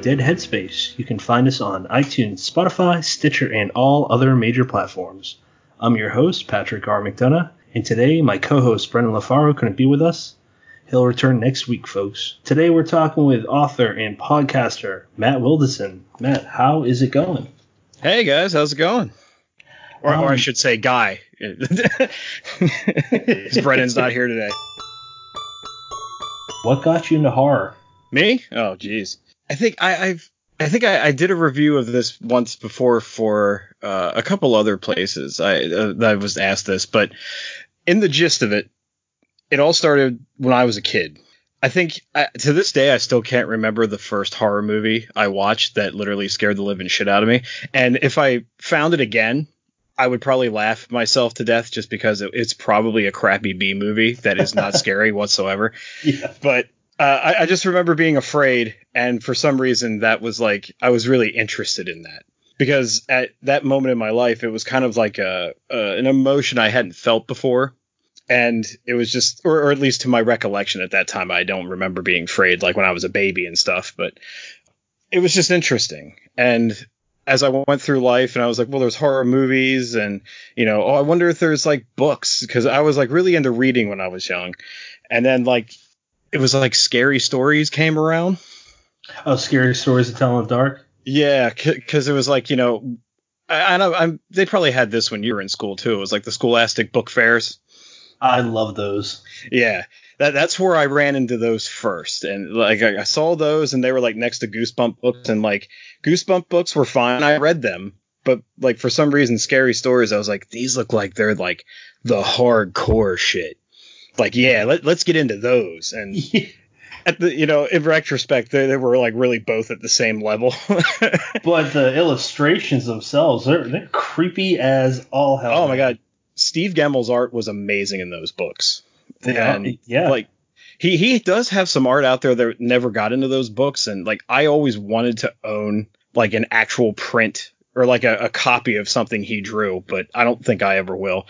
Dead Headspace. You can find us on iTunes, Spotify, Stitcher, and all other major platforms. I'm your host, Patrick R. McDonough, and today my co host, Brennan LaFaro, couldn't be with us. He'll return next week, folks. Today we're talking with author and podcaster Matt Wildasin. Matt, how is it going? Hey guys, how's it going? Or, um, or I um, should say, Guy. Brennan's not here today. What got you into horror? Me? Oh, geez. I think I, have I think I, I, did a review of this once before for uh, a couple other places. I uh, I was asked this, but in the gist of it, it all started when I was a kid. I think I, to this day I still can't remember the first horror movie I watched that literally scared the living shit out of me. And if I found it again, I would probably laugh myself to death just because it, it's probably a crappy B movie that is not scary whatsoever. Yeah. But uh, I, I, just remember being afraid, and for some reason that was like I was really interested in that. Because at that moment in my life it was kind of like a, an emotion I hadn't felt before, and it was just, or, or at least to my recollection at that time, I don't remember being afraid like when I was a baby and stuff, but it was just interesting. And as I went through life and I was like, well, there's horror movies and, you know, oh, I wonder if there's like books because I was like really into reading when I was young. And then like, it was like scary stories came around. Oh, scary stories to tell in the dark? Yeah. Cause it was like, you know, I, I know I'm, they probably had this when you were in school too. It was like the scholastic book fairs. I love those. Yeah that that's where I ran into those first, and like I, I saw those, and they were like next to Goosebump books, and like Goosebump books were fine. I read them, but like for some reason, scary stories, I was like, these look like they're like the hardcore shit. Like, yeah, let, let's get into those. And at the, you know, in retrospect, they, they were like really both at the same level. but the illustrations themselves, they're, they're creepy as all hell. Oh my god, Steve Gammell's art was amazing in those books. And yeah, like he he does have some art out there that never got into those books, and like I always wanted to own like an actual print or like a, a copy of something he drew, but I don't think I ever will.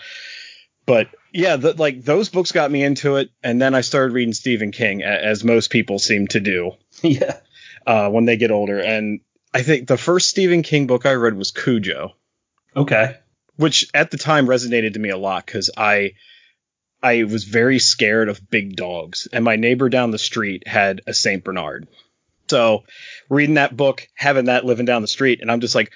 But yeah, the, like those books got me into it, and then I started reading Stephen King, as most people seem to do. Yeah. Uh, when they get older, and I think the first Stephen King book I read was Cujo. Okay. Which at the time resonated to me a lot because I I was very scared of big dogs, and my neighbor down the street had a Saint Bernard. So, reading that book, having that living down the street, and I'm just like,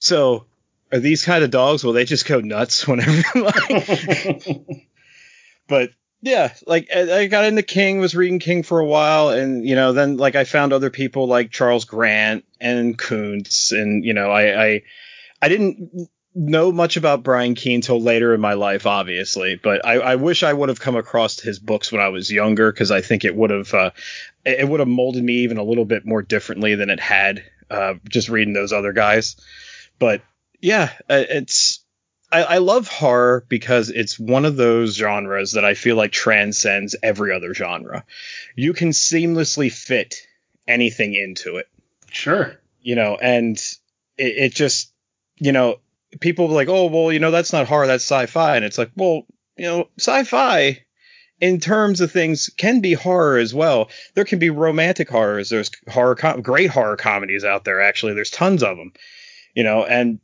so are these kind of dogs? Will they just go nuts whenever? like, but yeah, like I got into King, was reading King for a while, and you know, then like I found other people like Charles Grant and Koontz, and you know, I I, I didn't know much about Brian Keene till later in my life, obviously, but I, I, wish I would have come across his books when I was younger because I think it would have uh, it would have molded me even a little bit more differently than it had uh, just reading those other guys. But yeah, uh, it's I, I love horror because it's one of those genres that I feel like transcends every other genre. You can seamlessly fit anything into it. Sure. You know, and it, it just you know people like, oh, well, you know, that's not horror, that's sci-fi, and it's like, well, you know, sci-fi in terms of things can be horror as well. There can be romantic horrors. There's horror, com- great horror comedies out there. Actually, there's tons of them. You know, and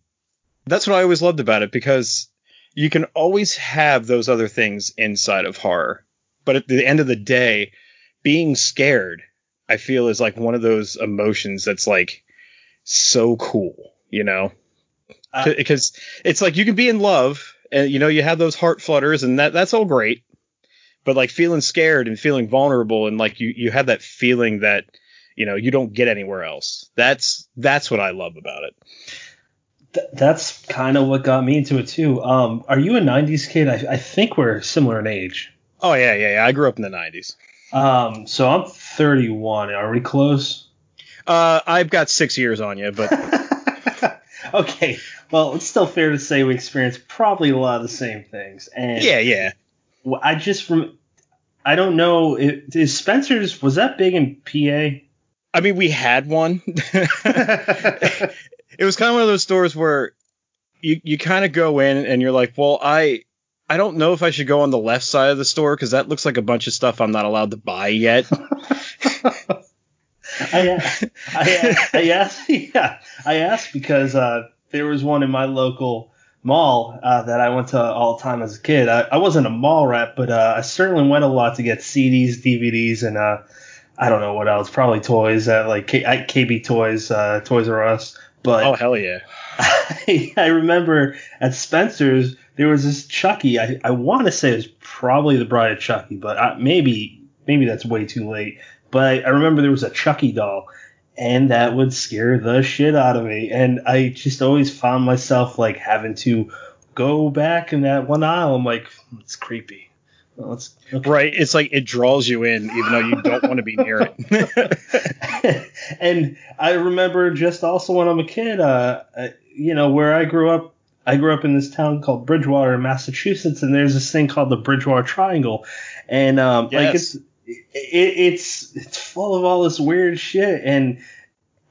that's what I always loved about it because you can always have those other things inside of horror, but at the end of the day, being scared, I feel is like one of those emotions that's like so cool. You know because uh, it's like you can be in love and you know you have those heart flutters and that that's all great but like feeling scared and feeling vulnerable and like you you have that feeling that you know you don't get anywhere else that's that's what i love about it Th- that's kind of what got me into it too um are you a 90s kid I, I think we're similar in age oh yeah, yeah yeah i grew up in the 90s um so i'm 31 are we close uh i've got six years on you but okay, well, it's still fair to say we experienced probably a lot of the same things. And yeah, yeah. I just from I don't know. Is Spencer's was that big in PA? I mean, we had one. it was kind of one of those stores where you you kind of go in and you're like, well, I I don't know if I should go on the left side of the store because that looks like a bunch of stuff I'm not allowed to buy yet. I, I, I asked, yeah, I asked because uh, there was one in my local mall uh, that I went to all the time as a kid. I, I wasn't a mall rat, but uh, I certainly went a lot to get CDs, DVDs, and uh, I don't know what else. Probably toys at like K- at KB Toys, uh, Toys R Us. But oh hell yeah! I, I remember at Spencer's there was this Chucky. I, I want to say it was probably the Bride of Chucky, but I, maybe maybe that's way too late. But I, I remember there was a Chucky doll, and that would scare the shit out of me. And I just always found myself like having to go back in that one aisle. I'm like, it's creepy. Okay. Right. It's like it draws you in, even though you don't want to be near it. and I remember just also when I'm a kid, uh, you know, where I grew up, I grew up in this town called Bridgewater, Massachusetts, and there's this thing called the Bridgewater Triangle, and um, yes. like it's it, it's it's full of all this weird shit, and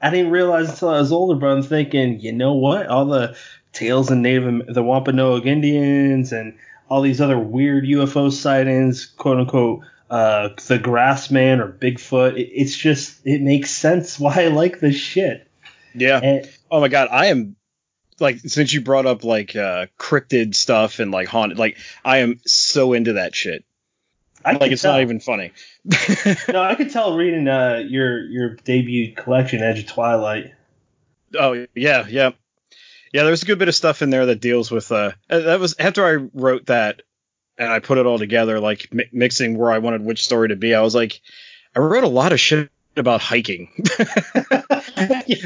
I didn't realize until I was older, but I'm thinking, you know what? All the tales and Native the Wampanoag Indians and all these other weird UFO sightings, quote unquote, uh, the Grassman or Bigfoot. It, it's just it makes sense why I like this shit. Yeah. And, oh my god, I am like since you brought up like uh, cryptid stuff and like haunted, like I am so into that shit. I like it's tell. not even funny. no, I could tell reading uh, your your debut collection, Edge of Twilight. Oh yeah, yeah yeah, there's a good bit of stuff in there that deals with uh that was after I wrote that and I put it all together like mi- mixing where I wanted which story to be. I was like I wrote a lot of shit about hiking. There's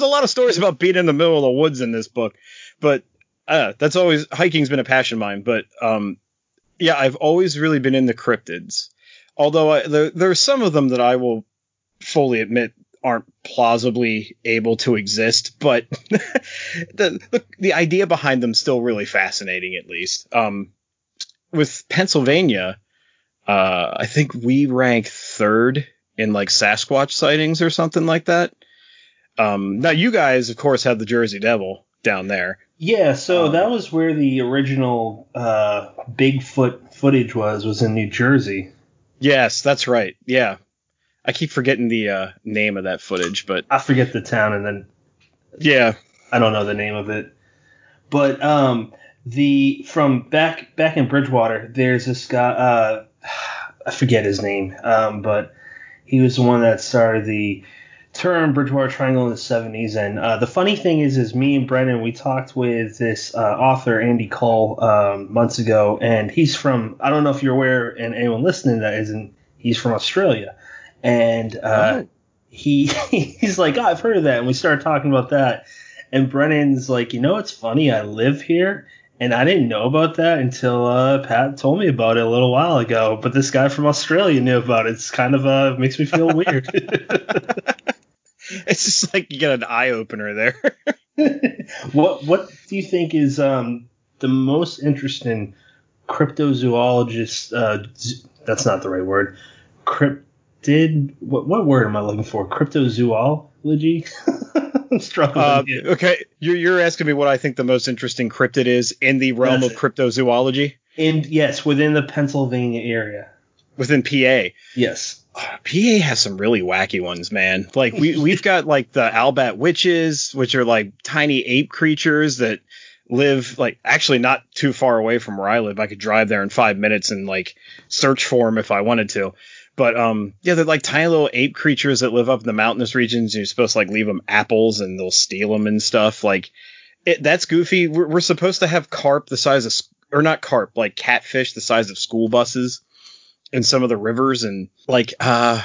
a lot of stories about being in the middle of the woods in this book, but uh, that's always hiking's been a passion of mine. But um, yeah, I've always really been in the cryptids. Although I, there, there are some of them that I will fully admit aren't plausibly able to exist, but the, the, the idea behind them still really fascinating, at least. Um, with Pennsylvania, uh, I think we rank third in like Sasquatch sightings or something like that. Um, now you guys, of course, have the Jersey Devil down there. Yeah, so um, that was where the original uh, Bigfoot footage was, was in New Jersey. Yes, that's right. Yeah, I keep forgetting the uh, name of that footage, but I forget the town and then yeah, I don't know the name of it. But um, the from back back in Bridgewater, there's this guy. Uh, I forget his name, um, but he was the one that started the term Bridgewater Triangle in the 70s. And uh, the funny thing is, is me and Brennan, we talked with this uh, author, Andy Cole, um, months ago, and he's from, I don't know if you're aware, and anyone listening that isn't, he's from Australia and uh, he he's like, oh, I've heard of that, and we started talking about that. And Brennan's like, you know, it's funny, I live here, and I didn't know about that until uh, Pat told me about it a little while ago. But this guy from Australia knew about it. It's kind of uh, makes me feel weird. it's just like you get an eye opener there. what what do you think is um, the most interesting cryptozoologist? Uh, that's not the right word. Crypt did what, what word am I looking for? Cryptozoology. I'm struggling. Uh, okay, you're, you're asking me what I think the most interesting cryptid is in the realm That's of it. cryptozoology. And yes, within the Pennsylvania area. Within PA. Yes. Uh, PA has some really wacky ones, man. Like we we've got like the Albatwitches, which are like tiny ape creatures that live like actually not too far away from where I live. I could drive there in five minutes and like search for them if I wanted to. But um, yeah, they're like tiny little ape creatures that live up in the mountainous regions. You're supposed to like leave them apples and they'll steal them and stuff. Like it, that's goofy. We're, we're supposed to have carp the size of or not carp, like catfish the size of school buses in some of the rivers and like uh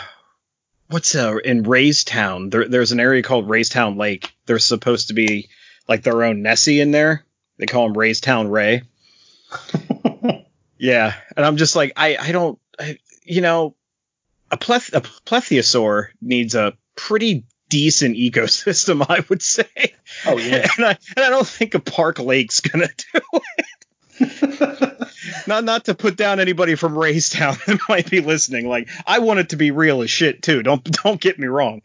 what's uh in Raystown there, there's an area called Raystown Lake. There's supposed to be like their own Nessie in there. They call him Raystown Ray. yeah, and I'm just like I I don't I, you know a, pleth- a plesiosaur needs a pretty decent ecosystem, I would say. Oh yeah, and I, and I don't think a park lake's gonna do it. not not to put down anybody from Raystown that might be listening. Like I want it to be real as shit too. Don't don't get me wrong.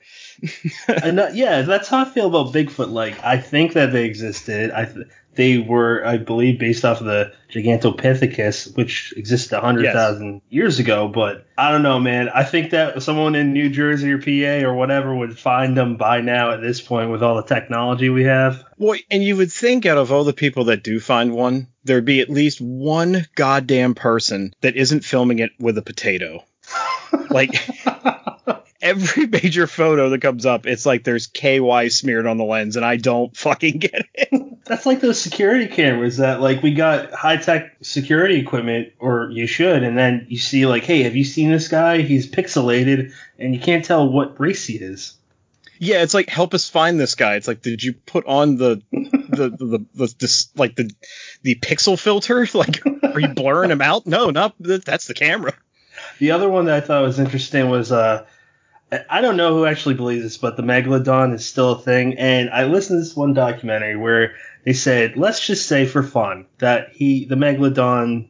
and that, yeah, that's how I feel about Bigfoot. Like, I think that they existed. I th- they were, I believe, based off of the Gigantopithecus, which existed 100,000 yes. years ago. But I don't know, man. I think that someone in New Jersey or PA or whatever would find them by now at this point with all the technology we have. Well, and you would think out of all the people that do find one, there'd be at least one goddamn person that isn't filming it with a potato. like every major photo that comes up, it's like there's KY smeared on the lens, and I don't fucking get it. That's like those security cameras that like we got high tech security equipment, or you should, and then you see like, hey, have you seen this guy? He's pixelated, and you can't tell what race he is. Yeah, it's like help us find this guy. It's like, did you put on the the the, the, the this, like the the pixel filter? Like, are you blurring him out? No, not that's the camera. The other one that I thought was interesting was uh I don't know who actually believes this, but the megalodon is still a thing. And I listened to this one documentary where they said, let's just say for fun that he, the megalodon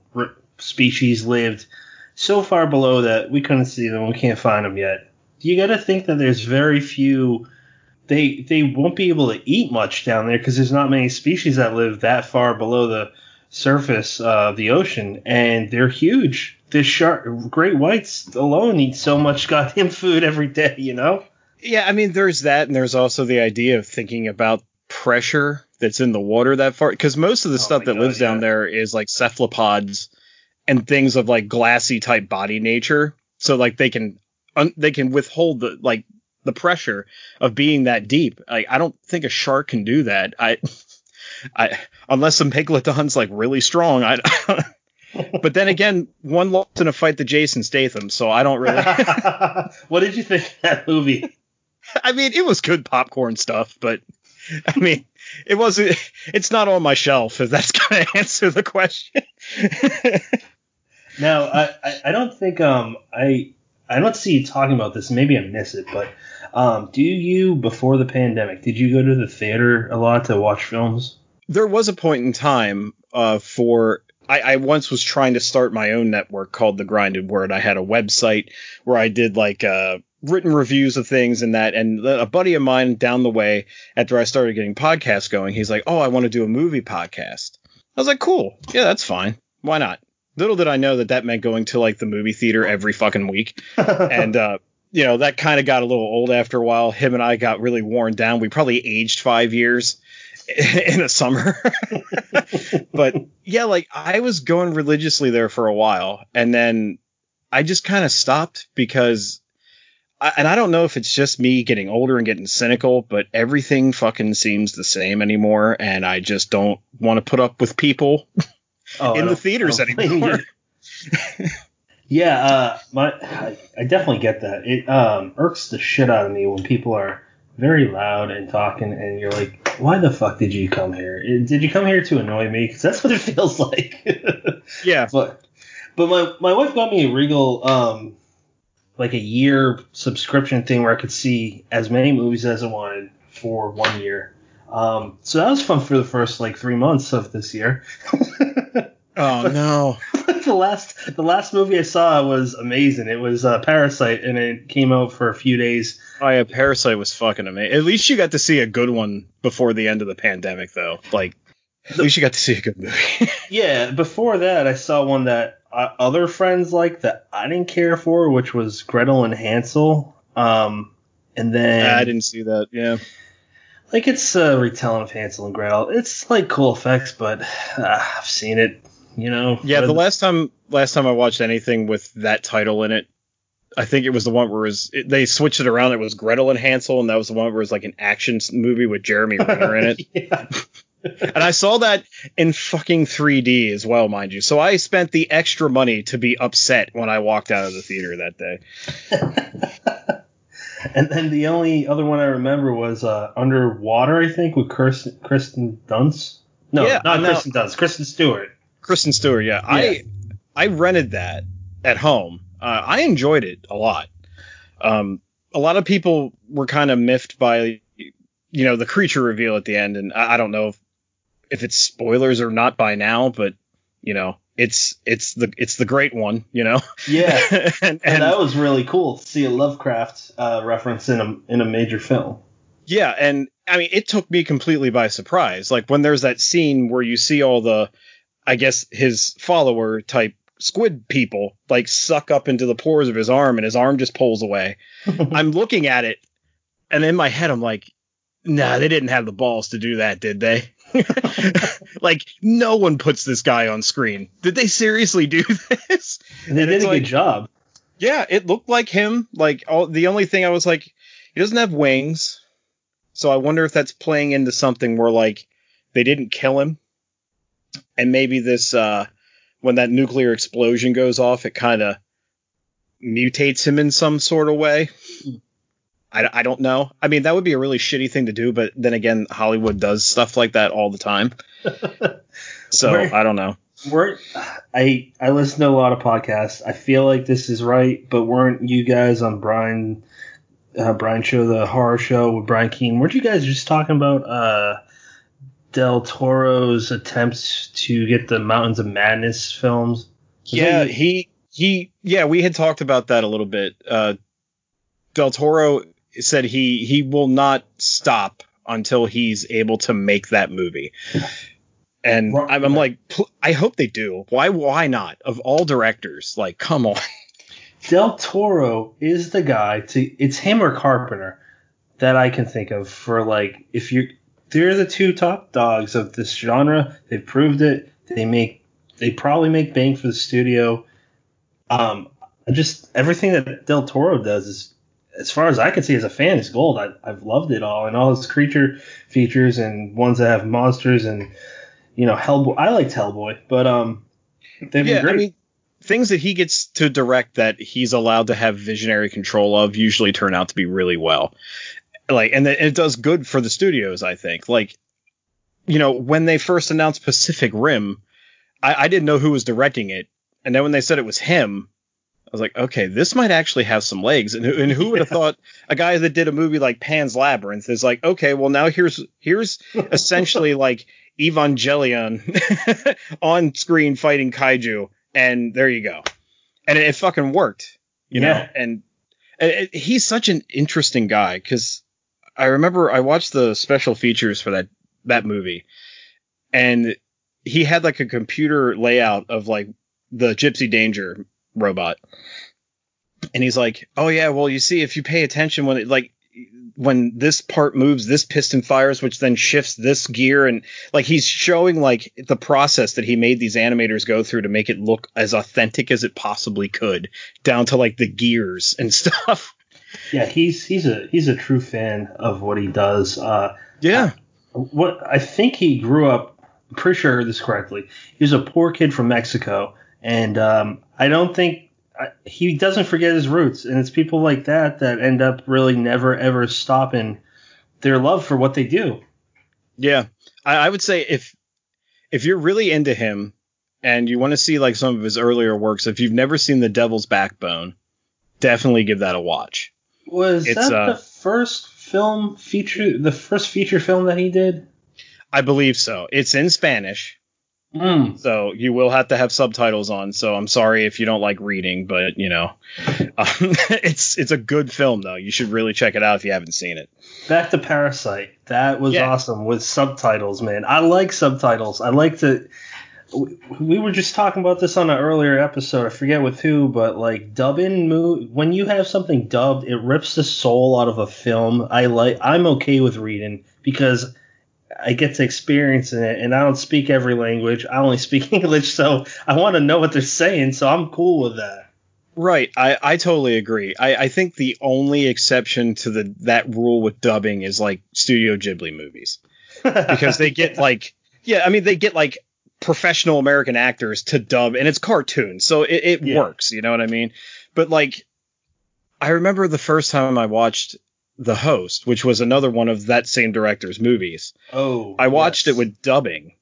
species, lived so far below that we couldn't see them, we can't find them yet. You got to think that there's very few. They they won't be able to eat much down there because there's not many species that live that far below the surface of the ocean, and they're huge the shark, great whites alone eat so much goddamn food every day, you know? Yeah, I mean, there's that, and there's also the idea of thinking about pressure that's in the water that far, because most of the oh stuff that God, lives yeah. down there is like cephalopods and things of like glassy type body nature, so like they can un- they can withhold the like the pressure of being that deep. Like I don't think a shark can do that. I, I unless some megalodon's like really strong, I. but then again, one lost in a fight to Jason Statham, so I don't really. what did you think of that movie? I mean, it was good popcorn stuff, but I mean, it wasn't. It's not on my shelf. If that's gonna answer the question. now, I, I, I don't think um I I don't see you talking about this. Maybe I miss it, but um, do you before the pandemic did you go to the theater a lot to watch films? There was a point in time uh, for I, I, once was trying to start my own network called The Grinded Word. I had a website where I did like uh, written reviews of things and that. And a buddy of mine down the way, after I started getting podcasts going, he's like, "Oh, I want to do a movie podcast." I was like, "Cool, yeah, that's fine. Why not?" Little did I know that that meant going to like the movie theater every fucking week, and uh, you know that kind of got a little old after a while. Him and I got really worn down. We probably aged five years in a summer. but yeah, like I was going religiously there for a while and then I just kind of stopped because I, and I don't know if it's just me getting older and getting cynical, but everything fucking seems the same anymore and I just don't want to put up with people oh, in the theaters anymore. yeah, uh, my I, I, definitely get that. It um, irks the shit out of me when people are very loud and talking, and you're like, why the fuck did you come here? Did you come here to annoy me? Because that's what it feels like. yeah. But but my my wife got me a Regal um like a year subscription thing where I could see as many movies as I wanted for one year. Um, so that was fun for the first like three months of this year. oh no. the last the last movie I saw was amazing. It was uh, Parasite, and it came out for a few days. Oh yeah, Parasite was fucking amazing. At least you got to see a good one before the end of the pandemic, though. Like, at least you got to see a good movie. yeah, before that, I saw one that uh, other friends like that I didn't care for, which was Gretel and Hansel. Um, and then I didn't see that. Yeah. Like it's a retelling of Hansel and Gretel. It's like cool effects, but uh, I've seen it you know. Yeah, the last time last time I watched anything with that title in it, I think it was the one where was it, they switched it around. It was Gretel and Hansel, and that was the one where it was like an action movie with Jeremy Renner in it. and I saw that in fucking 3D as well, mind you. So I spent the extra money to be upset when I walked out of the theater that day. and then the only other one I remember was uh, Underwater, I think, with Kirsten, Kristen Dunst. No, yeah, not Kristen Dunst, Kristen Stewart. Kristen Stewart, yeah. yeah. I I rented that at home. Uh, I enjoyed it a lot. Um, a lot of people were kind of miffed by, you know, the creature reveal at the end, and I, I don't know if, if it's spoilers or not by now, but you know, it's it's the it's the great one, you know. Yeah, and, and, and that was really cool to see a Lovecraft uh, reference in a in a major film. yeah, and I mean, it took me completely by surprise. Like when there's that scene where you see all the, I guess his follower type squid people like suck up into the pores of his arm, and his arm just pulls away. I'm looking at it, and in my head, I'm like, nah, they didn't have the balls to do that, did they? like no one puts this guy on screen. Did they seriously do this? And they And did a like- good job. Yeah, it looked like him. Like all the only thing I was like, he doesn't have wings, so I wonder if that's playing into something where like they didn't kill him, and maybe this uh when that nuclear explosion goes off, it kind of mutates him in some sort of way. I, I don't know. I mean, that would be a really shitty thing to do, but then again, Hollywood does stuff like that all the time. So Where- I don't know. weren't I I listen to a lot of podcasts. I feel like this is right, but weren't you guys on Brian uh, Brian show the horror show with Brian Keene? Weren't you guys just talking about uh, Del Toro's attempts to get the Mountains of Madness films? Yeah, he he yeah, we had talked about that a little bit. Uh Del Toro said he he will not stop until he's able to make that movie. And Right. I'm, I'm like, I hope they do. Why? Why not? Of all directors, like, come on. Del Toro is the guy to it's him or Carpenter that I can think of for like if you they're the two top dogs of this genre. They've proved it. They make they probably make bang for the studio. Um, just everything that Del Toro does is, as far as I can see as a fan, is gold. I, I've loved it all and all his creature features and ones that have monsters and you know Hellboy. I liked Hellboy, but um, they've been yeah, great. I mean, things that he gets to direct that he's allowed to have visionary control of usually turn out to be really well. Like, and it does good for the studios, I think. Like, you know, when they first announced Pacific Rim, I, I didn't know who was directing it, and then when they said it was him, I was like, okay, this might actually have some legs. And, who- and who would have thought a guy that did a movie like Pan's Labyrinth is like, okay, well now here's here's essentially like Evangelion on screen fighting kaiju, and there you go. And it, it fucking worked, you know. Yeah. And it, it- he's such an interesting guy because I remember I watched the special features for that that movie, and he had like a computer layout of like the Gipsy Danger robot. And he's like, "Oh yeah, well you see if you pay attention when it like when this part moves, this piston fires, which then shifts this gear, and like he's showing like the process that he made these animators go through to make it look as authentic as it possibly could, down to like the gears and stuff. Yeah, he's he's a he's a true fan of what he does. Uh, Yeah, what I think he grew up. I'm pretty sure I heard this correctly. He was a poor kid from Mexico, and um, I don't think I, he doesn't forget his roots. And it's people like that that end up really never ever stopping their love for what they do. yeah. I, I would say if if you're really into him and you want to see like some of his earlier works, if you've never seen The Devil's Backbone, definitely give that a watch. Was It's, that uh, the first film feature? The first feature film that he did? I believe so. It's in Spanish. Mm. So you will have to have subtitles on. So I'm sorry if you don't like reading, but you know, um, it's it's a good film though. You should really check it out if you haven't seen it. Back to Parasite. That was Yeah. awesome with subtitles, man. I like subtitles. I like to. We- We were just talking about this on an earlier episode. I forget with who, but like dubbing, when you have something dubbed, it rips the soul out of a film. I like. I'm okay with reading because I get to experience it, and I don't speak every language. I only speak English, so I want to know what they're saying. So I'm cool with that. Right. I, I totally agree. I, I think the only exception to the that rule with dubbing is like Studio Ghibli movies because they get like yeah, I mean they get like professional American actors to dub and it's cartoon, so it, it Yeah. works. You know what I mean? But like, I remember the first time I watched The Host, which was another one of that same director's movies. oh, I watched yes. it with dubbing,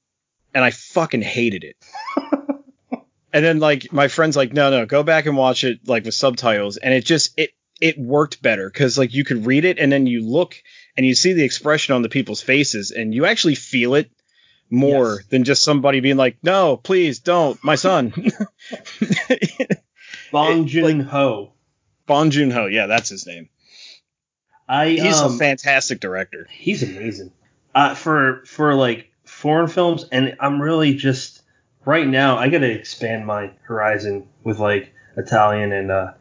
and I fucking hated it. and then like my friends like, no, no, go back and watch it like with subtitles, and it just it it worked better because like you could read it and then you look and you see the expression on the people's faces and you actually feel it more Yes. than just somebody being like, "No, please don't, my son." Bong Joon Ho. Bong Joon Ho, yeah, that's his name. I He's um, a fantastic director. he's amazing. Uh, for for like foreign films, and I'm really just right now. I got to expand my horizon with like Italian and uh,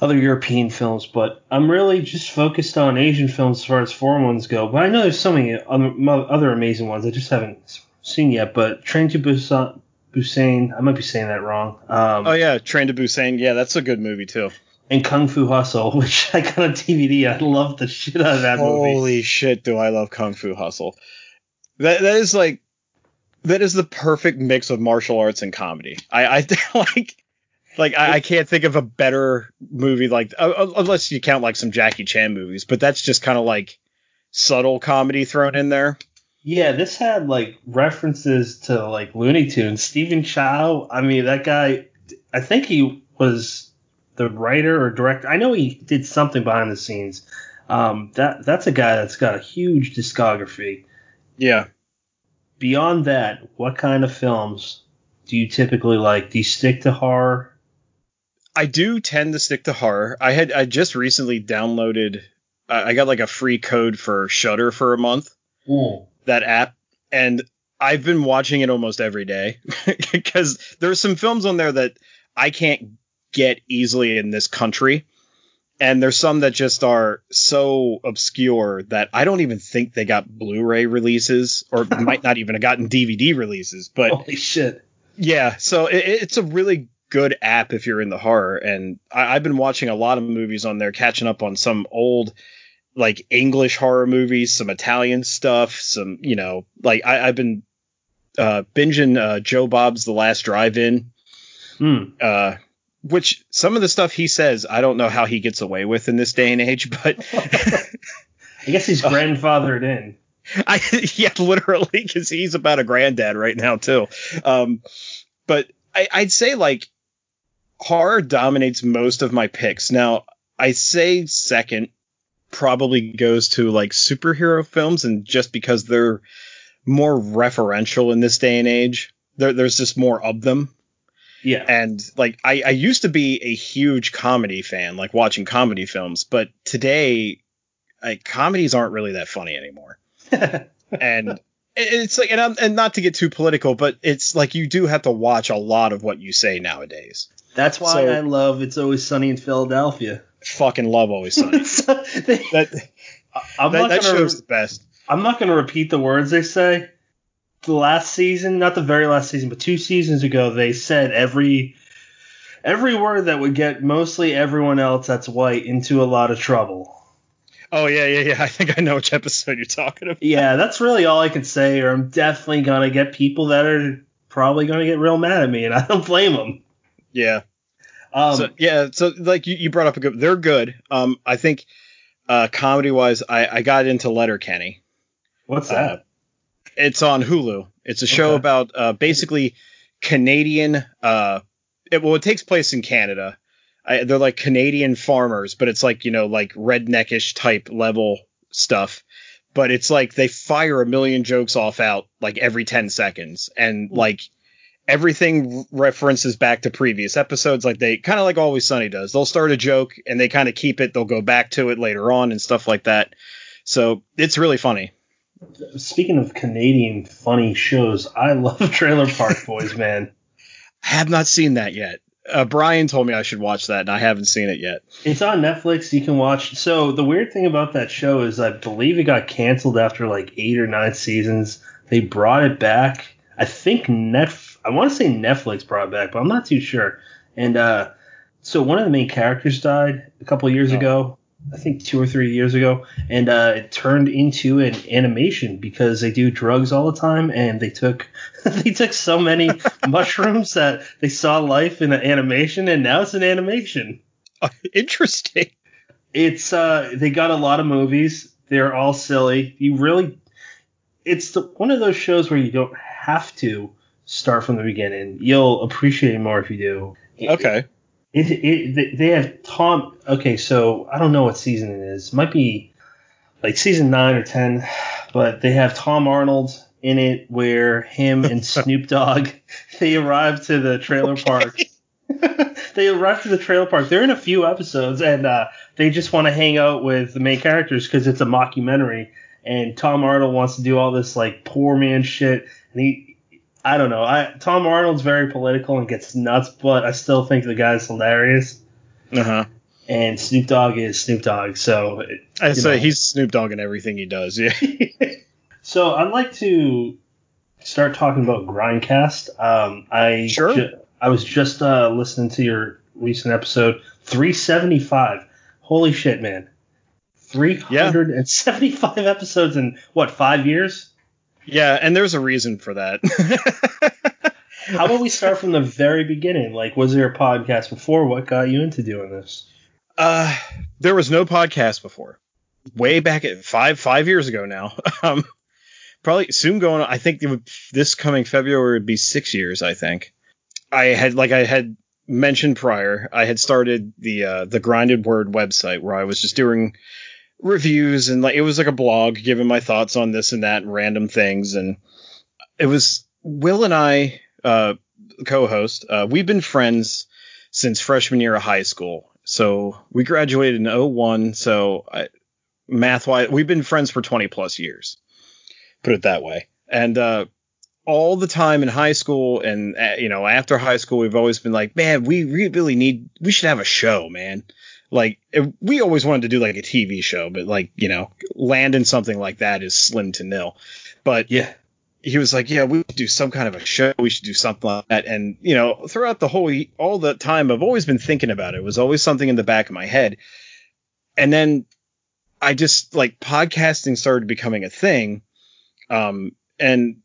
other European films, but I'm really just focused on Asian films as far as foreign ones go. But I know there's so many other, amazing ones I just haven't seen yet. But Train to Busan, Busan I might be saying that wrong. Um, Oh yeah, Train to Busan, yeah, that's a good movie too. and Kung Fu Hustle, which I got on DVD. I love the shit out of that movie. Holy shit, do I love Kung Fu Hustle? That that is like that is the perfect mix of martial arts and comedy. I I like like I, I can't think of a better movie like uh, unless you count like some Jackie Chan movies, but that's just kind of like subtle comedy thrown in there. Yeah, this had like references to like Looney Tunes. Stephen Chow, I mean, that guy, I think he was the writer or director. I know he did something behind the scenes. Um, that that's a guy that's got a huge discography. Yeah. Beyond that, what kind of films do you typically like? Do you stick to horror? I do tend to stick to horror. I had I just recently downloaded I I got like a free code for Shudder for a month. that app and I've been watching it almost every day because there's some films on there that I can't get easily in this country. And there's some that just are so obscure that I don't even think they got Blu-ray releases or might not even have gotten DVD releases. But Holy shit! yeah, so it, it's a really good app if you're in the horror. And I, I've been watching a lot of movies on there, catching up on some old like English horror movies, some Italian stuff, some you know, like I, I've been uh, binging uh, Joe Bob's The Last Drive-In, Hmm. uh, which some of the stuff he says I don't know how he gets away with in this day and age, but I guess he's grandfathered in. I yeah, literally, because he's about a granddad right now too. Um, but I, I'd say like horror dominates most of my picks. Now I say second probably goes to like superhero films, and just because they're more referential in this day and age, there, there's just more of them. Yeah. And like I, I used to be a huge comedy fan, like watching comedy films, but today, comedies aren't really that funny anymore and it's like and, I'm, and not to get too political but it's like you do have to watch a lot of what you say nowadays That's why So- I love It's Always Sunny in Philadelphia. fucking love always sunny They- that I'm that, not that gonna. show's the best I'm not gonna repeat the words they say. The last season, not the very last season, but two seasons ago, they said every every word that would get mostly everyone else that's white into a lot of trouble. oh yeah yeah yeah i think i know which episode you're talking about Yeah, that's really all I can say. Or I'm definitely gonna get people that are probably gonna get real mad at me, and I don't blame them. Yeah Um, so yeah so like you, you brought up a good they're good um i think uh comedy wise i i got into Letterkenny. what's uh, that? it's on Hulu. It's a show Okay. about uh, basically Canadian. Uh, it, well, it takes place in Canada. I, they're like Canadian farmers, but it's like you know like redneckish type level stuff. But it's like they fire a million jokes off out like every ten seconds, and Hmm. like everything references back to previous episodes. Like they kind of like Always Sunny does. They'll start a joke and they kind of keep it. They'll go back to it later on and stuff like that. So it's really funny. Speaking of Canadian funny shows, I love Trailer Park Boys, man. I have not seen that yet. Uh, Brian told me I should watch that, and I haven't seen it yet. It's on Netflix. You can watch. So the weird thing about that show is, I believe it got canceled after like eight or nine seasons. They brought it back. I think Net. I want to say Netflix brought it back, but I'm not too sure. And uh, so one of the main characters died a couple years Oh. ago. I think two or three years ago, and uh, it turned into an animation because they do drugs all the time, and they took they took so many mushrooms that they saw life in an animation, and now it's an animation Interesting. it's uh they got a lot of movies they're all silly you really it's the, one of those shows where you don't have to start from the beginning you'll appreciate it more if you do It- Okay. it, it, they- they have tom okay so i don't know what season it is might be like season 9 or 10 but they have tom arnold in it where him and Snoop Dogg they arrive to the trailer park. they arrive to the trailer park. They're in a few episodes, and uh, they just want to hang out with the main characters because it's a mockumentary. And Tom Arnold wants to do all this like poor man shit, and he, I don't know. I Tom Arnold's very political and gets nuts, but I still think the guy's hilarious. Uh huh. And Snoop Dogg is Snoop Dogg, so I say he's Snoop Dogg in everything he does. Yeah. so I'd like to start talking about Grindcast. Um, I sure. Ju- I was just uh, listening to your recent episode 375. Holy shit, man! 375 yeah. episodes in what five years? Yeah, and there's a reason for that. How about we start from the very beginning? Like, was there a podcast before? What got you into doing this? Uh, there was no podcast before. Way back at five five years ago now. um, probably soon going. I think would, this coming February would be six years. I think. I had like I had mentioned prior. I had started the uh, the Grinded Word website where I was just doing reviews and like it was like a blog giving my thoughts on this and that and random things. And it was Will and I uh, co-host uh, we've been friends since freshman year of high school. So we graduated in 01 so I, math wise we've been friends for 20 plus years put it that way. And uh, all the time in high school and uh, you know after high school we've always been like man we really need we should have a show man like it, we always wanted to do like a TV show, but like you know, land in something like that is slim to nil. But yeah, he was like, yeah, we should do some kind of a show. We should do something like that. And you know, throughout the whole all the time, I've always been thinking about it. It was always something in the back of my head. And then I just like podcasting started becoming a thing. Um, and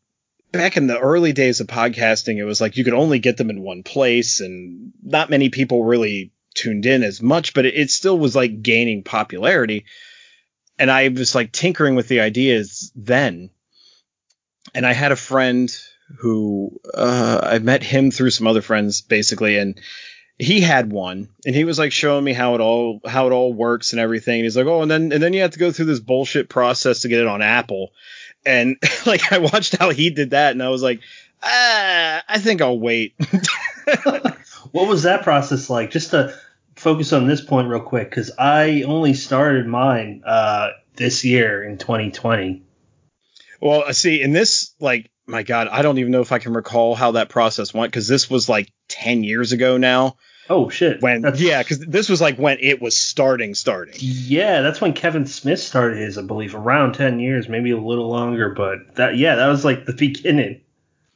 back in the early days of podcasting, it was like you could only get them in one place, and not many people really tuned in as much, but it, it still was like gaining popularity. And I was like tinkering with the ideas then. And I had a friend who uh, I met him through some other friends basically, and he had one, and he was like showing me how it all how it all works and everything. And he's like, oh, and then and then you have to go through this bullshit process to get it on Apple. And like I watched how he did that, and I was like, ah, I think I'll wait. what was that process like? Just to focus on this point real quick because I only started mine uh, this year in 2020. Well, uh, see, in this, like, my God, I don't even know if I can recall how that process went because this was like 10 years ago now. Oh shit! When that's, yeah, because this was like when it was starting, starting. Yeah, that's when Kevin Smith started his, I believe, around 10 years, maybe a little longer, but that yeah, that was like the beginning.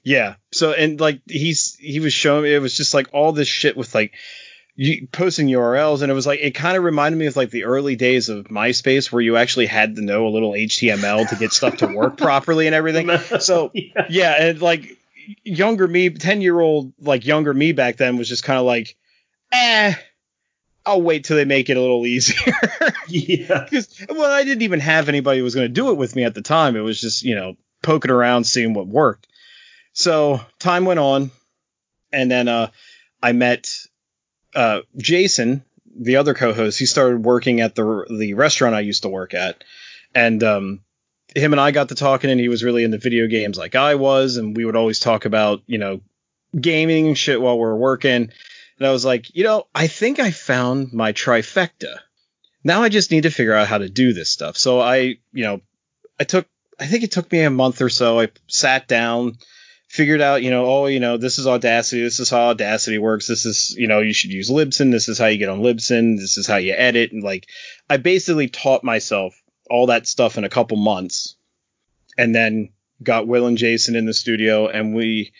Yeah. So and like he's he was showing me it was just like all this shit with like you, posting URLs, and it was like it kind of reminded me of like the early days of MySpace, where you actually had to know a little HTML to get stuff to work properly and everything. So yeah. yeah, and like younger me, ten year old like younger me back then was just kind of like, eh. I'll wait till they make it a little easier. yeah. Because well, I didn't even have anybody who was going to do it with me at the time. It was just you know poking around, seeing what worked. So time went on, and then uh, I met uh, Jason, the other co-host, he started working at the the restaurant I used to work at, and um, him and I got to talking, and he was really into video games like I was, and we would always talk about you know gaming and shit while we are working. And I was like, you know, I think I found my trifecta. Now I just need to figure out how to do this stuff. So I, you know, I took, I think it took me a month or so. I sat down, figured out, you know, oh, you know, this is Audacity. This is how Audacity works. This is, you know, you should use Libsyn. This is how you get on Libsyn. This is how you edit. And like, I basically taught myself all that stuff in a couple months and then got Will and Jason in the studio and we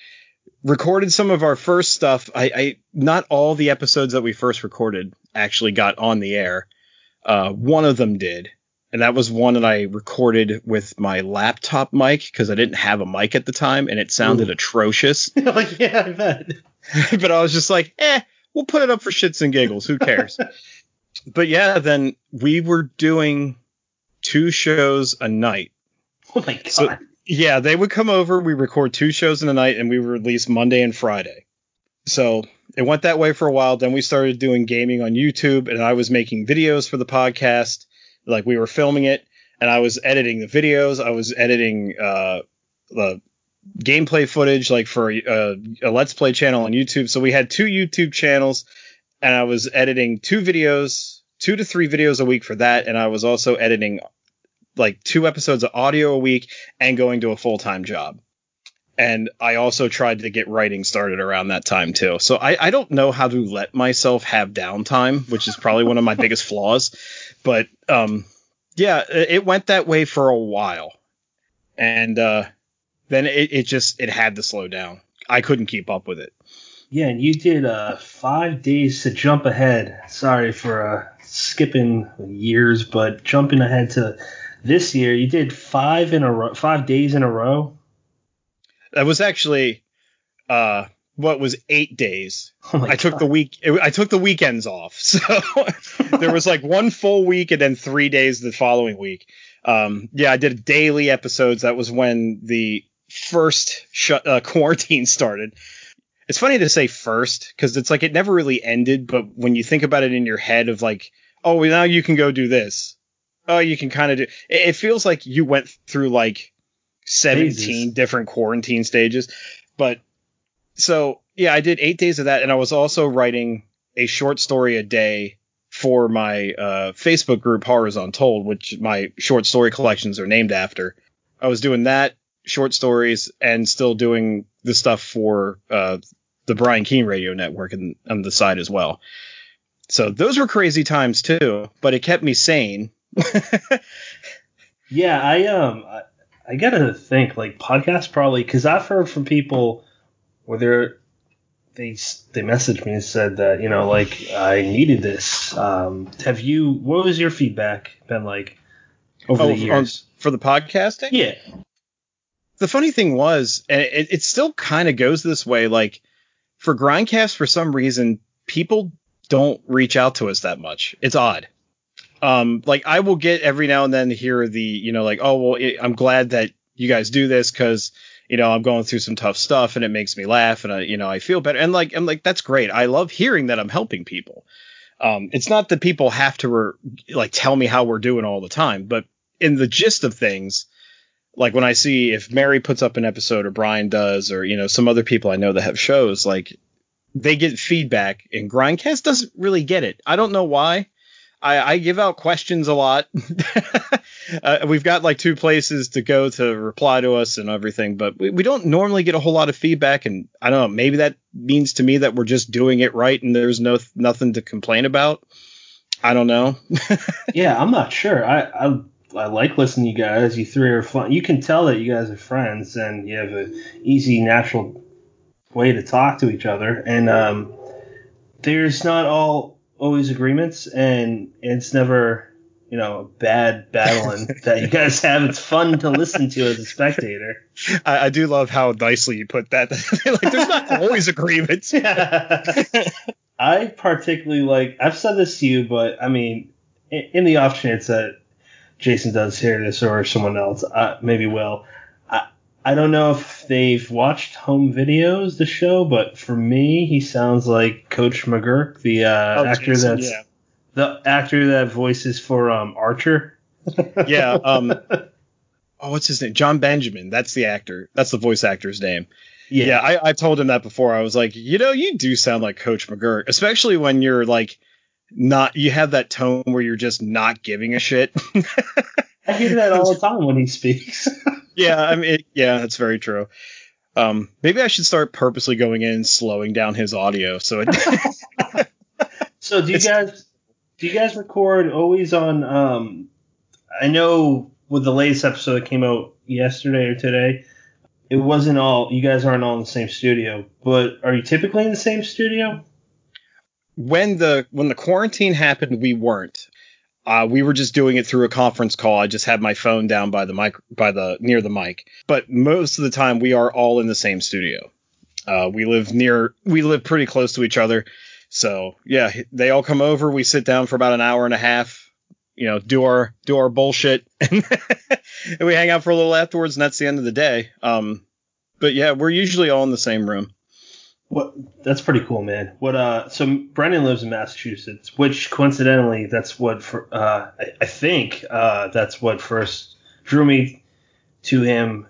recorded some of our first stuff. I, I not all the episodes that we first recorded actually got on the air. Uh, one of them did and that was one that I recorded with my laptop mic because I didn't have a mic at the time, and it sounded Ooh. atrocious. like, yeah, I bet. but I was just like, eh, we'll put it up for shits and giggles. Who cares? but yeah, then we were doing two shows a night. Oh my god. So, yeah, they would come over. We record two shows in a night, and we release Monday and Friday. So it went that way for a while. Then we started doing gaming on YouTube, and I was making videos for the podcast like we were filming it and I was editing the videos. I was editing uh, the gameplay footage like for a, a let's play channel on YouTube. So we had two YouTube channels and I was editing two videos, two to three videos a week for that. And I was also editing like two episodes of audio a week and going to a full time job. And I also tried to get writing started around that time too. So I, I don't know how to let myself have downtime, which is probably one of my biggest flaws. But um, yeah, it went that way for a while. And uh, then it, it just it had to slow down. I couldn't keep up with it. Yeah, and you did uh, five days to jump ahead. Sorry for uh, skipping years, but jumping ahead to this year, you did five in a row, five days in a row. That was actually uh, what was eight days. Oh I took God. the week. I took the weekends off, so there was like one full week and then three days the following week. Um, yeah, I did daily episodes. That was when the first sh- uh, quarantine started. It's funny to say first because it's like it never really ended, but when you think about it in your head of like, oh, now you can go do this. Oh, you can kind of do. It, it, feels like you went through like 17 Jesus. different quarantine stages. But so yeah, I did eight days of that, and I was also writing a short story a day for my uh, Facebook group Horrors Untold, which my short story collections are named after. I was doing that short stories and still doing the stuff for uh, the Brian Keene Radio Network and on the side as well. So those were crazy times too, but it kept me sane. yeah, I um I, I gotta think like podcasts probably because I've heard from people where they're they they messaged me and said that you know like I needed this. Um, have you? What was your feedback been like over oh, the years for the podcasting? Yeah. The funny thing was, and it, it still kind of goes this way. Like for Grindcast, for some reason, people don't reach out to us that much. It's odd. Um, like I will get every now and then to hear the, you know, like, oh well, it, I'm glad that you guys do this because you know I'm going through some tough stuff and it makes me laugh and I, you know, I feel better. And like I'm like that's great. I love hearing that I'm helping people. Um, it's not that people have to re- like tell me how we're doing all the time, but in the gist of things, like when I see if Mary puts up an episode or Brian does or you know some other people I know that have shows like they get feedback and Grindcast doesn't really get it. I don't know why. I, I give out questions a lot. uh, we've got like two places to go to reply to us and everything, but we, we don't normally get a whole lot of feedback. And I don't know, maybe that means to me that we're just doing it right and there's no nothing to complain about. I don't know. yeah, I'm not sure. I, I I like listening to you guys. You three are fun. You can tell that you guys are friends and you have an easy, natural way to talk to each other. And um, there's not all always agreements, and it's never you know a bad battling that you guys have. It's fun to listen to as a spectator. I, I do love how nicely you put that. like, there's not always agreements. I particularly like. I've said this to you, but I mean, in, in the off chance that Jason does hear this or someone else, uh, maybe will. I, I don't know if they've watched home videos, the show, but for me, he sounds like Coach McGuirk, the uh, oh, actor Jason, that's yeah. The actor that voices for um, Archer. yeah. Um, oh, what's his name? Jon Benjamin. That's the actor. That's the voice actor's name. Yeah, yeah I, I told him that before. I was like, you know, you do sound like Coach McGuirk, especially when you're like not you have that tone where you're just not giving a shit. I hear that all the time when he speaks. yeah, I mean, it, yeah, that's very true. Um, maybe I should start purposely going in and slowing down his audio so it. so do you guys do you guys record always on? Um, I know with the latest episode that came out yesterday or today, it wasn't all you guys aren't all in the same studio, but are you typically in the same studio? when the when the quarantine happened, we weren't. Uh, we were just doing it through a conference call. I just had my phone down by the mic, by the near the mic. But most of the time, we are all in the same studio. Uh, we live near, we live pretty close to each other. So yeah, they all come over. We sit down for about an hour and a half. You know, do our do our bullshit, and we hang out for a little afterwards, and that's the end of the day. Um, but yeah, we're usually all in the same room. What that's pretty cool, man. What uh so Brennan lives in Massachusetts, which coincidentally that's what for uh I, I think uh that's what first drew me to him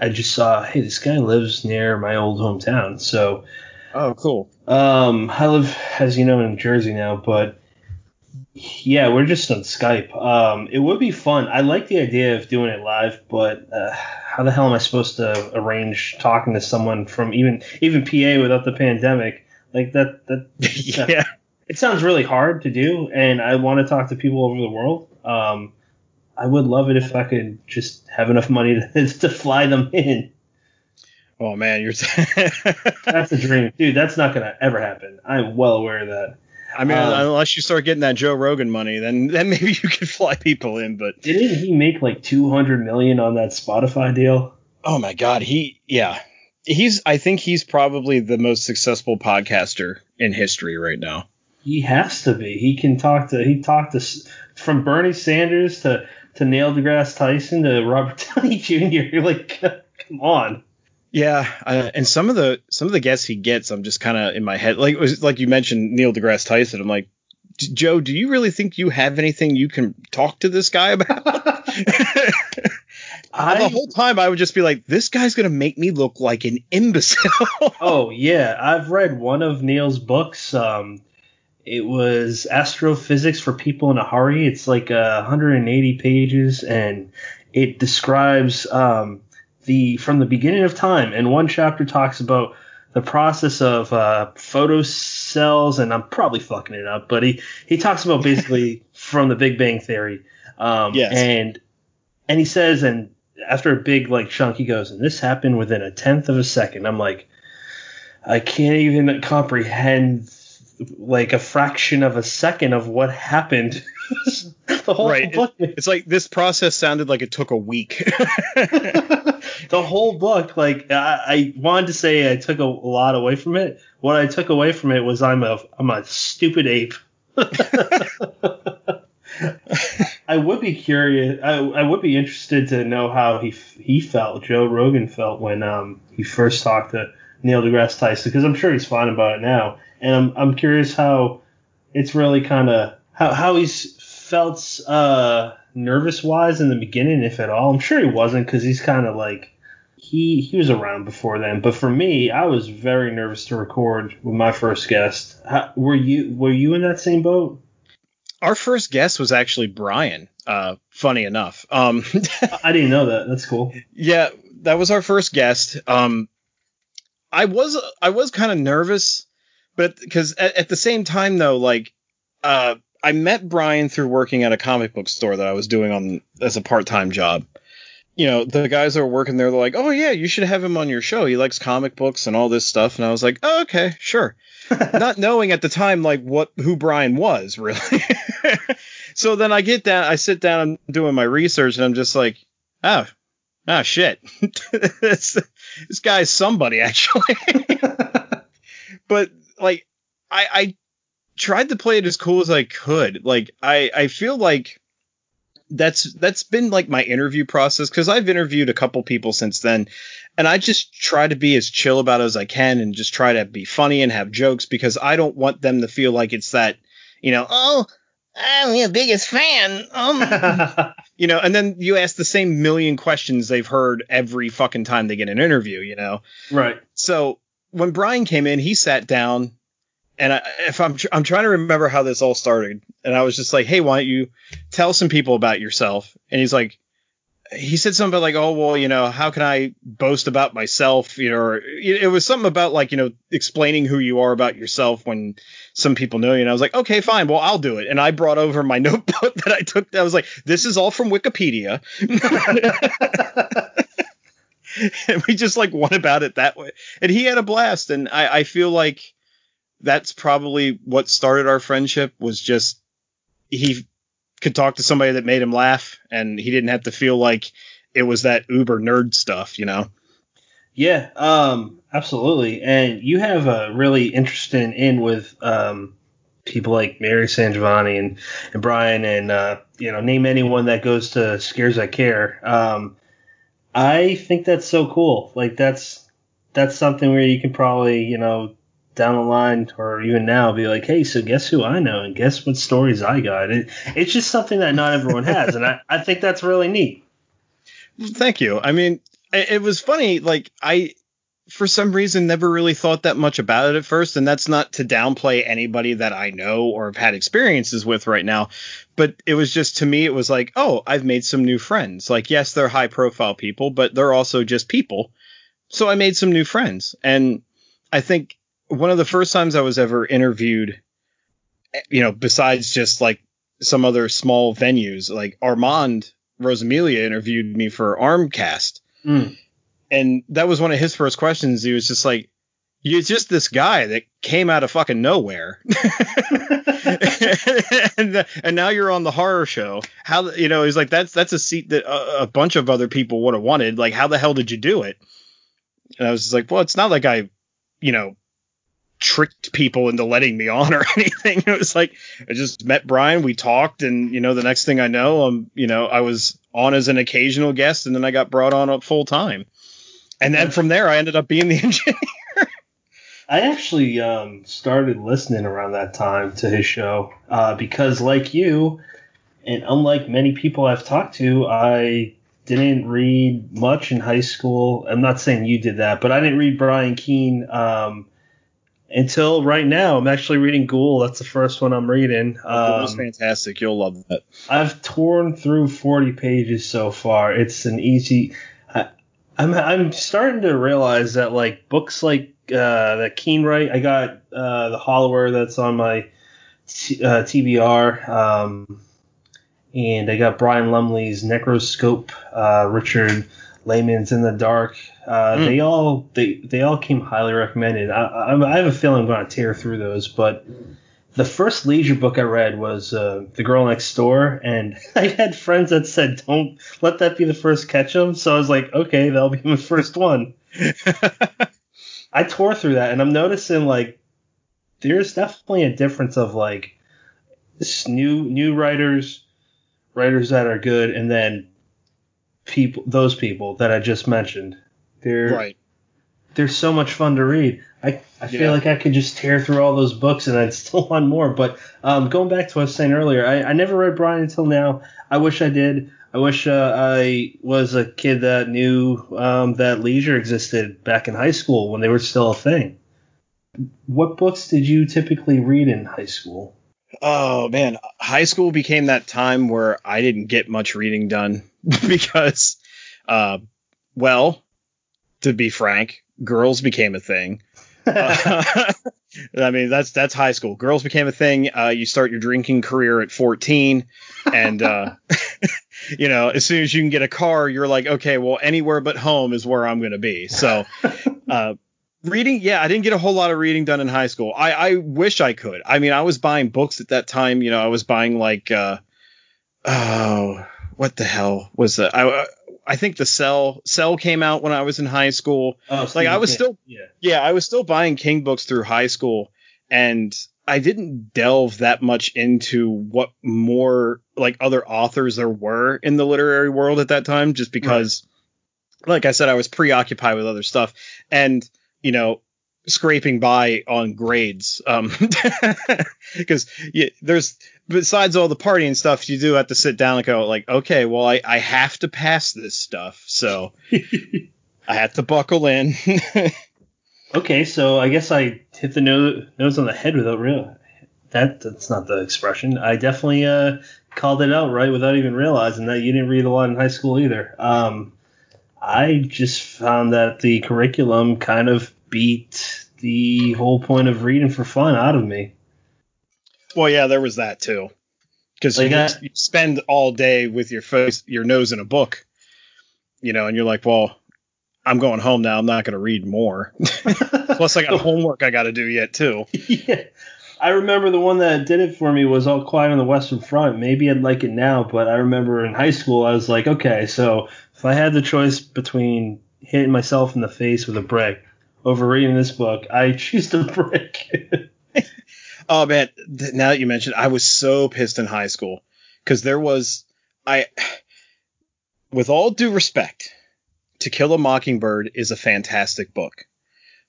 I just saw, hey, this guy lives near my old hometown. So, oh, cool. Um, I live, as you know, in Jersey now, but yeah, we're just on Skype. Um, it would be fun. I like the idea of doing it live, but uh, how the hell am I supposed to arrange talking to someone from even even PA without the pandemic? Like that that yeah. It sounds really hard to do, and I want to talk to people over the world. Um, I would love it if I could just have enough money to, to fly them in. Oh man, you're that's a dream, dude. That's not gonna ever happen. I'm well aware of that. I mean, um, unless you start getting that Joe Rogan money, then then maybe you could fly people in. But didn't he make like 200 million on that Spotify deal? Oh my God, he yeah, he's. I think he's probably the most successful podcaster in history right now. He has to be. He can talk to. He talked to from Bernie Sanders to to Neil deGrasse Tyson to Robert Downey Jr. Like, come on. Yeah, uh, and some of the some of the guests he gets, I'm just kind of in my head. Like was like you mentioned Neil deGrasse Tyson. I'm like, Joe, do you really think you have anything you can talk to this guy about? I, the whole time I would just be like, this guy's gonna make me look like an imbecile. oh yeah, I've read one of Neil's books. Um, it was Astrophysics for People in a Hurry. It's like uh, 180 pages, and it describes um, the from the beginning of time, and one chapter talks about the process of uh, photocells, and I'm probably fucking it up, but he he talks about basically from the Big Bang Theory. Um, yes. And and he says, and after a big like chunk, he goes, and this happened within a tenth of a second. I'm like, I can't even comprehend like a fraction of a second of what happened. the whole right. book. It's like this process sounded like it took a week. the whole book, like I, I, wanted to say I took a, a, lot away from it. What I took away from it was I'm a I'm a stupid ape. I would be curious. I, I would be interested to know how he he felt, Joe Rogan felt when um he first talked to Neil deGrasse Tyson, because I'm sure he's fine about it now, and I'm I'm curious how it's really kind of how how he's felt uh nervous wise in the beginning, if at all. I'm sure he wasn't because he's kind of like he he was around before then. But for me, I was very nervous to record with my first guest. How, were you were you in that same boat? Our first guest was actually Brian. Uh, funny enough. Um, I didn't know that. That's cool. Yeah, that was our first guest. Um, I was I was kind of nervous, but because at, at, the same time though, like, uh, I met Brian through working at a comic book store that I was doing on as a part time job. You know, the guys that were working there, they're like, "Oh yeah, you should have him on your show. He likes comic books and all this stuff." And I was like, "Oh okay, sure," not knowing at the time like what who Brian was really. so then I get down, I sit down, I'm doing my research, and I'm just like, "Oh, oh shit, this, this guy's somebody actually." but like, I, I tried to play it as cool as I could. Like I I feel like that's that's been like my interview process because I've interviewed a couple people since then, and I just try to be as chill about it as I can and just try to be funny and have jokes because I don't want them to feel like it's that you know oh I'm your biggest fan. Um you know and then you ask the same million questions they've heard every fucking time they get an interview you know? Right. So when Brian came in he sat down and I, if I'm I'm trying to remember how this all started, and I was just like, hey, why don't you tell some people about yourself? And he's like, he said something about like, oh well, you know, how can I boast about myself? You know, or, it was something about like you know explaining who you are about yourself when some people know you. And I was like, okay, fine, well I'll do it. And I brought over my notebook that I took. I was like, this is all from Wikipedia. and we just like went about it that way. And he had a blast, and I, I feel like that's probably what started our friendship was just he could talk to somebody that made him laugh and he didn't have to feel like it was that uber nerd stuff, you know. Yeah, um, absolutely. And you have a really interesting in with um, people like Mary Sangiovanni and, and Brian and uh, you know, name anyone that goes to Scares That Care. Um, I think that's so cool. Like that's that's something where you can probably, you know, down the line or even now be like, hey, so guess who I know and guess what stories I got. It, it's just something that not everyone has, and I, I think that's really neat. Thank you. I mean, it, it was funny. Like I, for some reason, never really thought that much about it at first, and that's not to downplay anybody that I know or have had experiences with right now. But it was just to me, it was like, oh, I've made some new friends. Like, yes, they're high profile people, but they're also just people. So I made some new friends, and I think one of the first times I was ever interviewed, you know, besides just like some other small venues, like Armand Rosamilia interviewed me for Armcast. Mm. And that was one of his first questions. He was just like, You're just this guy that came out of fucking nowhere. and, and now you're on the horror show. How, you know, he's like, That's that's a seat that a, a bunch of other people would have wanted. Like, how the hell did you do it? And I was just like, Well, it's not like I, you know, tricked people into letting me on or anything. It was like I just met Brian, we talked, and you know, the next thing I know, um, you know, I was on as an occasional guest, and then I got brought on up full time, and then from there, I ended up being the engineer. I actually um, started listening around that time to his show uh, because, like you, and unlike many people I've talked to, I didn't read much in high school. I'm not saying you did that, but I didn't read Brian Keene. Um, until right now. I'm actually reading Ghoul. That's the first one I'm reading. Um, Ghoul's fantastic. You'll love that. I've torn through 40 pages so far. It's an easy. I, I'm I'm starting to realize that like books like uh, that Keene write. I got uh, the Hollower that's on my t- uh, TBR. Um, and I got Brian Lumley's Necroscope, uh, Richard Laymon's in the Dark. Uh, mm. They all they they all came highly recommended. I, I, I have a feeling I'm going to tear through those, but the first leisure book I read was uh, The Girl Next Door, and I had friends that said, "Don't let that be the first Ketchum." So I was like, "Okay, that'll be my first one." I tore through that, and I'm noticing like there's definitely a difference of like new new writers, writers that are good, and then people those people that I just mentioned. They're right. They're so much fun to read. I, I feel like I could just tear through all those books and I'd still want more. But um, going back to what I was saying earlier, I, I never read Brian until now. I wish I did. I wish uh, I was a kid that knew um, that leisure existed back in high school when they were still a thing. What books did you typically read in high school? Oh man, high school became that time where I didn't get much reading done because, uh, well, to be frank, girls became a thing. uh, I mean, that's that's high school. Girls became a thing. Uh, you start your drinking career at 14, and uh, you know, as soon as you can get a car, you're like, okay, well, anywhere but home is where I'm going to be. So, uh, reading, yeah, I didn't get a whole lot of reading done in high school. I, I wish I could. I mean, I was buying books at that time. You know, I was buying like, uh, oh, what the hell was that? I, I think the Cell Cell came out when I was in high school. Oh, like I was King. still, yeah, yeah, I was still buying King books through high school, and I didn't delve that much into what more like other authors there were in the literary world at that time, just because, right. like I said, I was preoccupied with other stuff, and you know, scraping by on grades um because yeah, there's besides all the partying stuff you do have to sit down and go like okay well i, I have to pass this stuff so i have to buckle in. Okay so i guess i hit the nose, nose on the head without real that that's not the expression. I definitely uh called it out right without even realizing that you didn't read a lot in high school either. Um i just found that the curriculum kind of beat the whole point of reading for fun out of me. Well, yeah, there was that too, because like you, you, spend all day with your face, your nose in a book, you know, and you're like, well, I'm going home now. I'm not going to read more. Plus, I got homework I got to do yet too. yeah. I remember the one that did it for me was All Quiet on the Western Front. Maybe I'd like it now, but I remember in high school I was like, okay, so if I had the choice between hitting myself in the face with a brick over reading this book, I choose the brick. oh man, now that you mentioned, I was so pissed in high school because there was I, with all due respect, To Kill a Mockingbird is a fantastic book,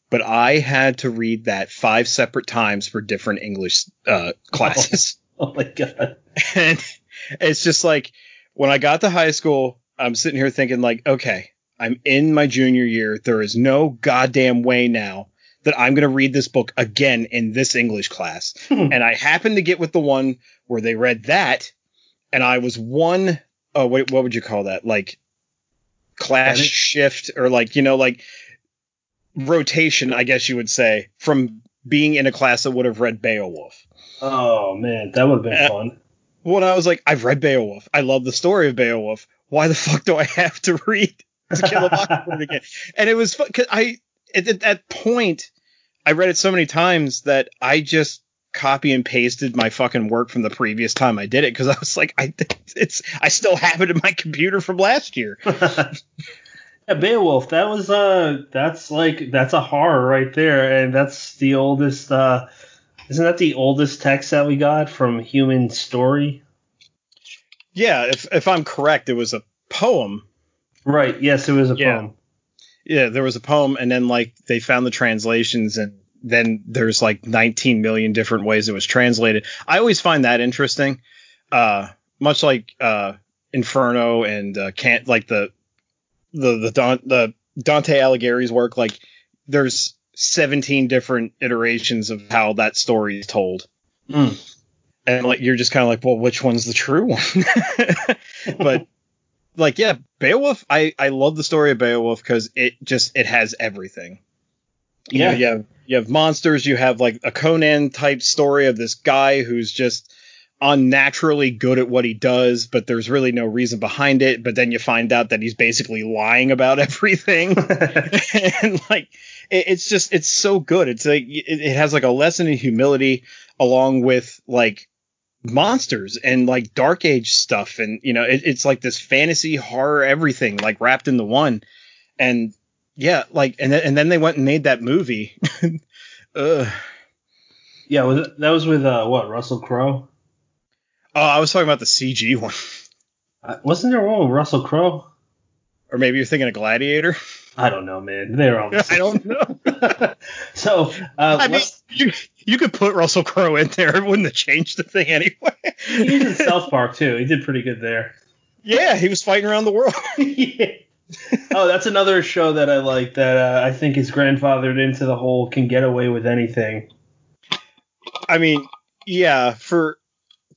but I had to read that five separate times for different English uh, classes. Oh, oh my god! And it's just like when I got to high school, I'm sitting here thinking like, okay, I'm in my junior year. There is no goddamn way now that I'm going to read this book again in this English class. and I happened to get with the one where they read that, and I was one. Oh, wait, what would you call that? Like class shift or like you know like rotation, I guess you would say, from being in a class that would have read Beowulf. Oh man, that would have been Uh, fun. When I was like, I've read Beowulf. I love the story of Beowulf. Why the fuck do I have to read To Kill a Mockingbird again? And it was fun because I at, at that point I read it so many times that I just copy and pasted my fucking work from the previous time I did it because I was like, I it's I still have it in my computer from last year. yeah, Beowulf. That was uh, that's like that's a horror right there, and that's the oldest. uh Isn't that the oldest text that we got from human story? Yeah, if if I'm correct, it was a poem. Right. Yes, it was a Yeah. poem. Yeah, there was a poem, and then like they found the translations, and then there's like 19 million different ways it was translated. I always find that interesting, uh, much like uh, Inferno and uh, can't like the the the, Don, the Dante Alighieri's work. Like there's 17 different iterations of how that story is told, Mm. and like you're just kind of like, well, which one's the true one? but like yeah beowulf i i love the story of beowulf because it just it has everything. You Yeah. know, you have you have monsters you have like a conan type story of this guy who's just unnaturally good at what he does but there's really no reason behind it but then you find out that he's basically lying about everything. And like it, it's just it's so good. It's like it, it has like a lesson in humility along with like monsters and like dark age stuff and you know it, it's like this fantasy horror everything like wrapped into one and yeah like and then, and then they went and made that movie Ugh. yeah, was it, that was with uh, what Russell Crowe? oh i was talking about the cg one Uh, wasn't there one with Russell Crowe? or maybe you're thinking of gladiator I don't know, man. They're all. the i don't know so, uh, i mean let's- you, you could put russell crowe in there it wouldn't have changed the thing anyway he was in South Park too. He did pretty good there. yeah he was fighting around the world Yeah. Oh, that's another show that I like that uh, I think is grandfathered into the whole can get away with anything. I mean, yeah, for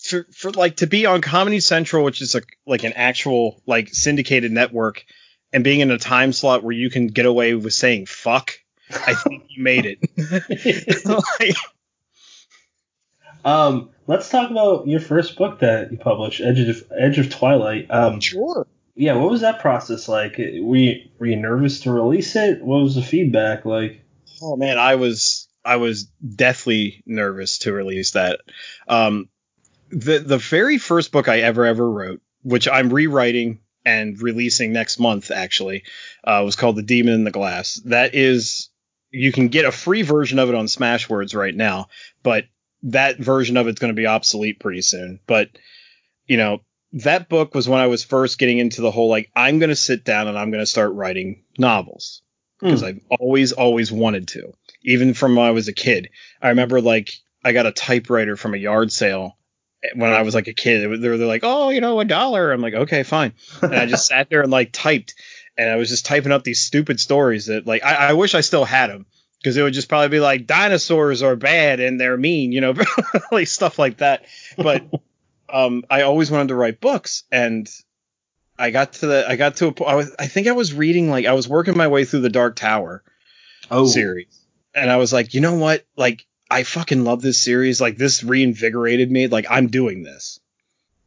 for for like to be on Comedy Central, which is a, like an actual like syndicated network, and being in a time slot where you can get away with saying fuck, I think you made it. Like, um, let's talk about your first book that you published, Edge of Edge of Twilight. Um, sure. yeah, what was that process like? Were you, were you nervous to release it? What was the feedback like? Oh man, I was I was deathly nervous to release that. Um, the the very first book I ever ever wrote, which I'm rewriting and releasing next month, actually, uh, was called The Demon in the Glass. That is, you can get a free version of it on Smashwords right now, but that version of it's going to be obsolete pretty soon. But you know, that book was when I was first getting into the whole like I'm going to sit down and I'm going to start writing novels because Hmm. I've always always wanted to, even from when I was a kid. I remember like I got a typewriter from a yard sale when I was like a kid. They were, they were like, oh, you know, a dollar. I'm like, okay, fine. And I just sat there and like typed, and I was just typing up these stupid stories that like I, I wish I still had them because it would just probably be like dinosaurs are bad and they're mean, you know, like stuff like that. But um, I always wanted to write books, and I got to the I got to a po- was I think I was reading like I was working my way through the Dark Tower oh, series, and I was like, you know what, like I fucking love this series. Like this reinvigorated me. Like I'm doing this.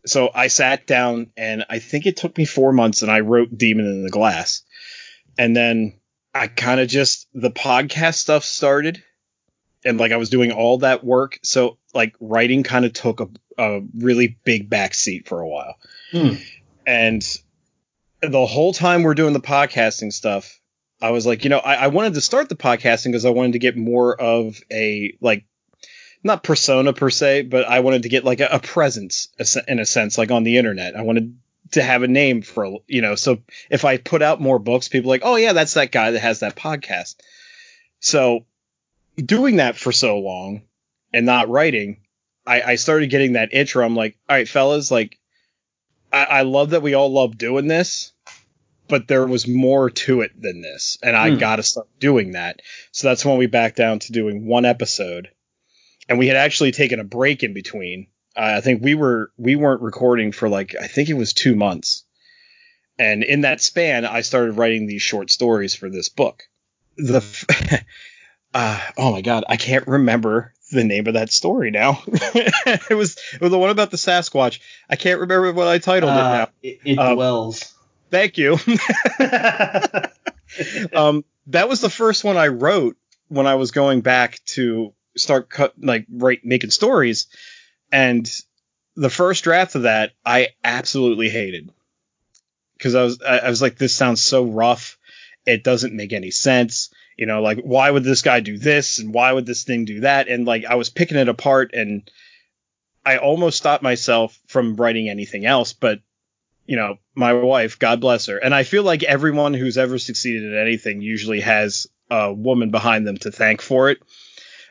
So I sat down and I think it took me four months and I wrote Demon in the Glass. And then I kind of just, the podcast stuff started and like I was doing all that work. So like writing kind of took a, a really big backseat for a while. Hmm. And the whole time we're doing the podcasting stuff, I was like, you know, I, I wanted to start the podcasting because I wanted to get more of a like not persona per se, but I wanted to get like a, a presence in a sense, like on the internet. I wanted to have a name for you know, so if I put out more books, people are like, oh yeah, that's that guy that has that podcast. So doing that for so long and not writing, I, I started getting that itch where I'm like, all right, fellas, like I, I love that we all love doing this, but there was more to it than this, and I Hmm. got to start doing that. So that's when we backed down to doing one episode, and we had actually taken a break in between. Uh, I think we were we weren't recording for like I think it was two months, and in that span, I started writing these short stories for this book. The f- uh, oh my god, I can't remember the name of that story now. it was it was the one about the Sasquatch. I can't remember what I titled it now. Uh, it, it Um, dwells. Thank you. um, that was the first one I wrote when I was going back to start cut like write making stories, and the first draft of that I absolutely hated because I was I, I was like this sounds so rough, it doesn't make any sense. You know, like why would this guy do this and why would this thing do that? And like I was picking it apart and I almost stopped myself from writing anything else, but you know, my wife, God bless her. And I feel like everyone who's ever succeeded at anything usually has a woman behind them to thank for it.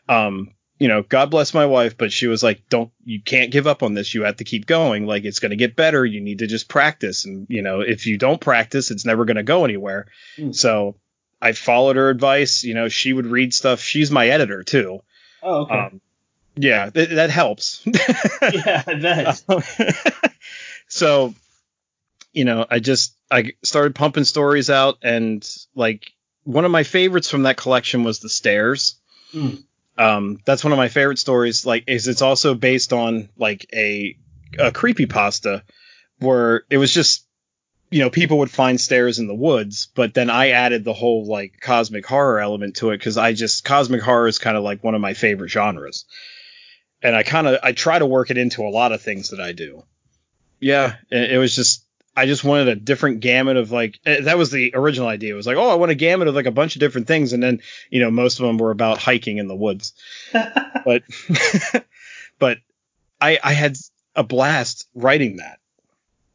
Um, you know, God bless my wife, but she was like, don't, you can't give up on this. You have to keep going. Like, it's going to get better. You need to just practice. And, you know, if you don't practice, it's never going to go anywhere. Hmm. So I followed her advice. You know, she would read stuff. She's my editor too. oh, okay. Um, yeah, th- that helps. yeah, I bet. so, you know, I just I started pumping stories out, and like one of my favorites from that collection was the stairs. Mm. Um, that's one of my favorite stories. Like, is it's also based on like a a creepy pasta where it was just you know people would find stairs in the woods, but then I added the whole like cosmic horror element to it because I just cosmic horror is kind of like one of my favorite genres, and I kind of I try to work it into a lot of things that I do. Yeah, it, it was just I just wanted a different gamut of like eh, that was the original idea. It was like, oh, I want a gamut of like a bunch of different things, and then you know most of them were about hiking in the woods. But but I I had a blast writing that.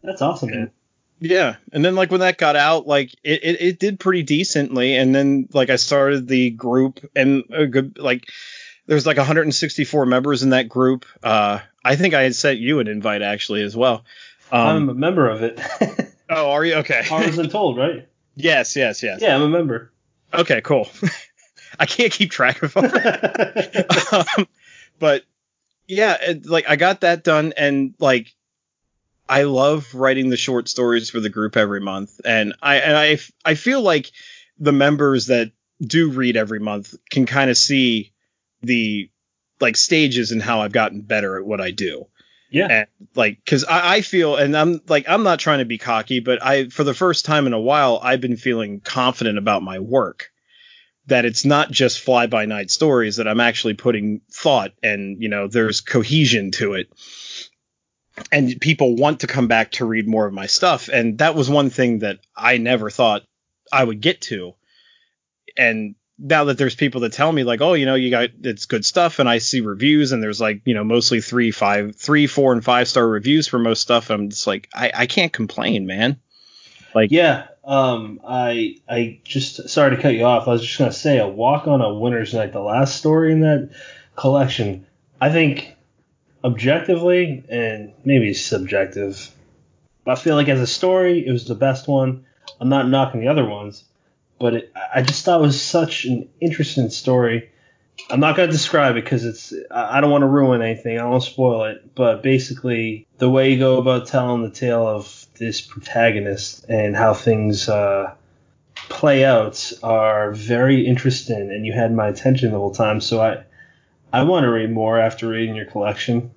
That's awesome, man. Yeah, and then like when that got out, like it, it, it did pretty decently, and then like I started the group, and a good like there's like 164 members in that group. Uh, I think I had sent you an invite actually as well. I'm Um, a member of it. oh, are you okay? Horrors Told, right? yes, yes, yes. Yeah, I'm a member. Okay, cool. I can't keep track of them. um, but yeah, it, like I got that done, and like I love writing the short stories for the group every month, and I and I I feel like the members that do read every month can kind of see the like stages and how I've gotten better at what I do yeah. and like because I, I feel and i'm like i'm not trying to be cocky but i for the first time in a while i've been feeling confident about my work. That it's not just fly by night stories that i'm actually putting thought and you know there's cohesion to it. And people want to come back to read more of my stuff. And that was one thing that i never thought i would get to. And now that there's people that tell me like, oh, you know, you got it's good stuff, and I see reviews, and there's like, you know, mostly three, five, three, four, and five star reviews for most stuff. I'm just like, I, I can't complain, man. Like, Yeah, um, I I just sorry to cut you off. I was just gonna say a walk on a winter's night, the last story in that collection. I think objectively and maybe subjective, I feel like as a story, it was the best one. I'm not knocking the other ones, but it, I just thought it was such an interesting story. I'm not gonna describe it because it's I don't want to ruin anything. I don't want to spoil it. But basically, the way you go about telling the tale of this protagonist and how things uh, play out are very interesting, and you had my attention the whole time. So I I want to read more after reading your collection.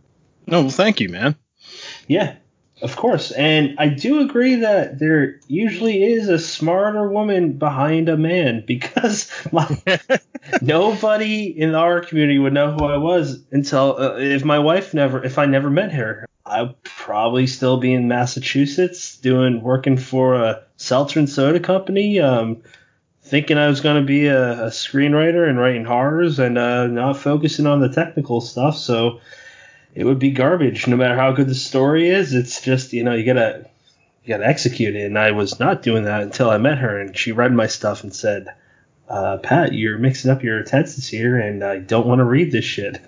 no, well, thank you, man. Yeah, of course. And I do agree that there usually is a smarter woman behind a man because my nobody in our community would know who I was until uh, if my wife never if I never met her. I'd probably still be in Massachusetts doing working for a seltzer and soda company, um, thinking I was going to be a, a screenwriter and writing horrors and uh, not focusing on the technical stuff. So it would be garbage no matter how good the story is. It's just you know you gotta you gotta execute it. And I was not doing that until I met her, and she read my stuff and said, uh, Pat, you're mixing up your tenses here, and I don't want to read this shit.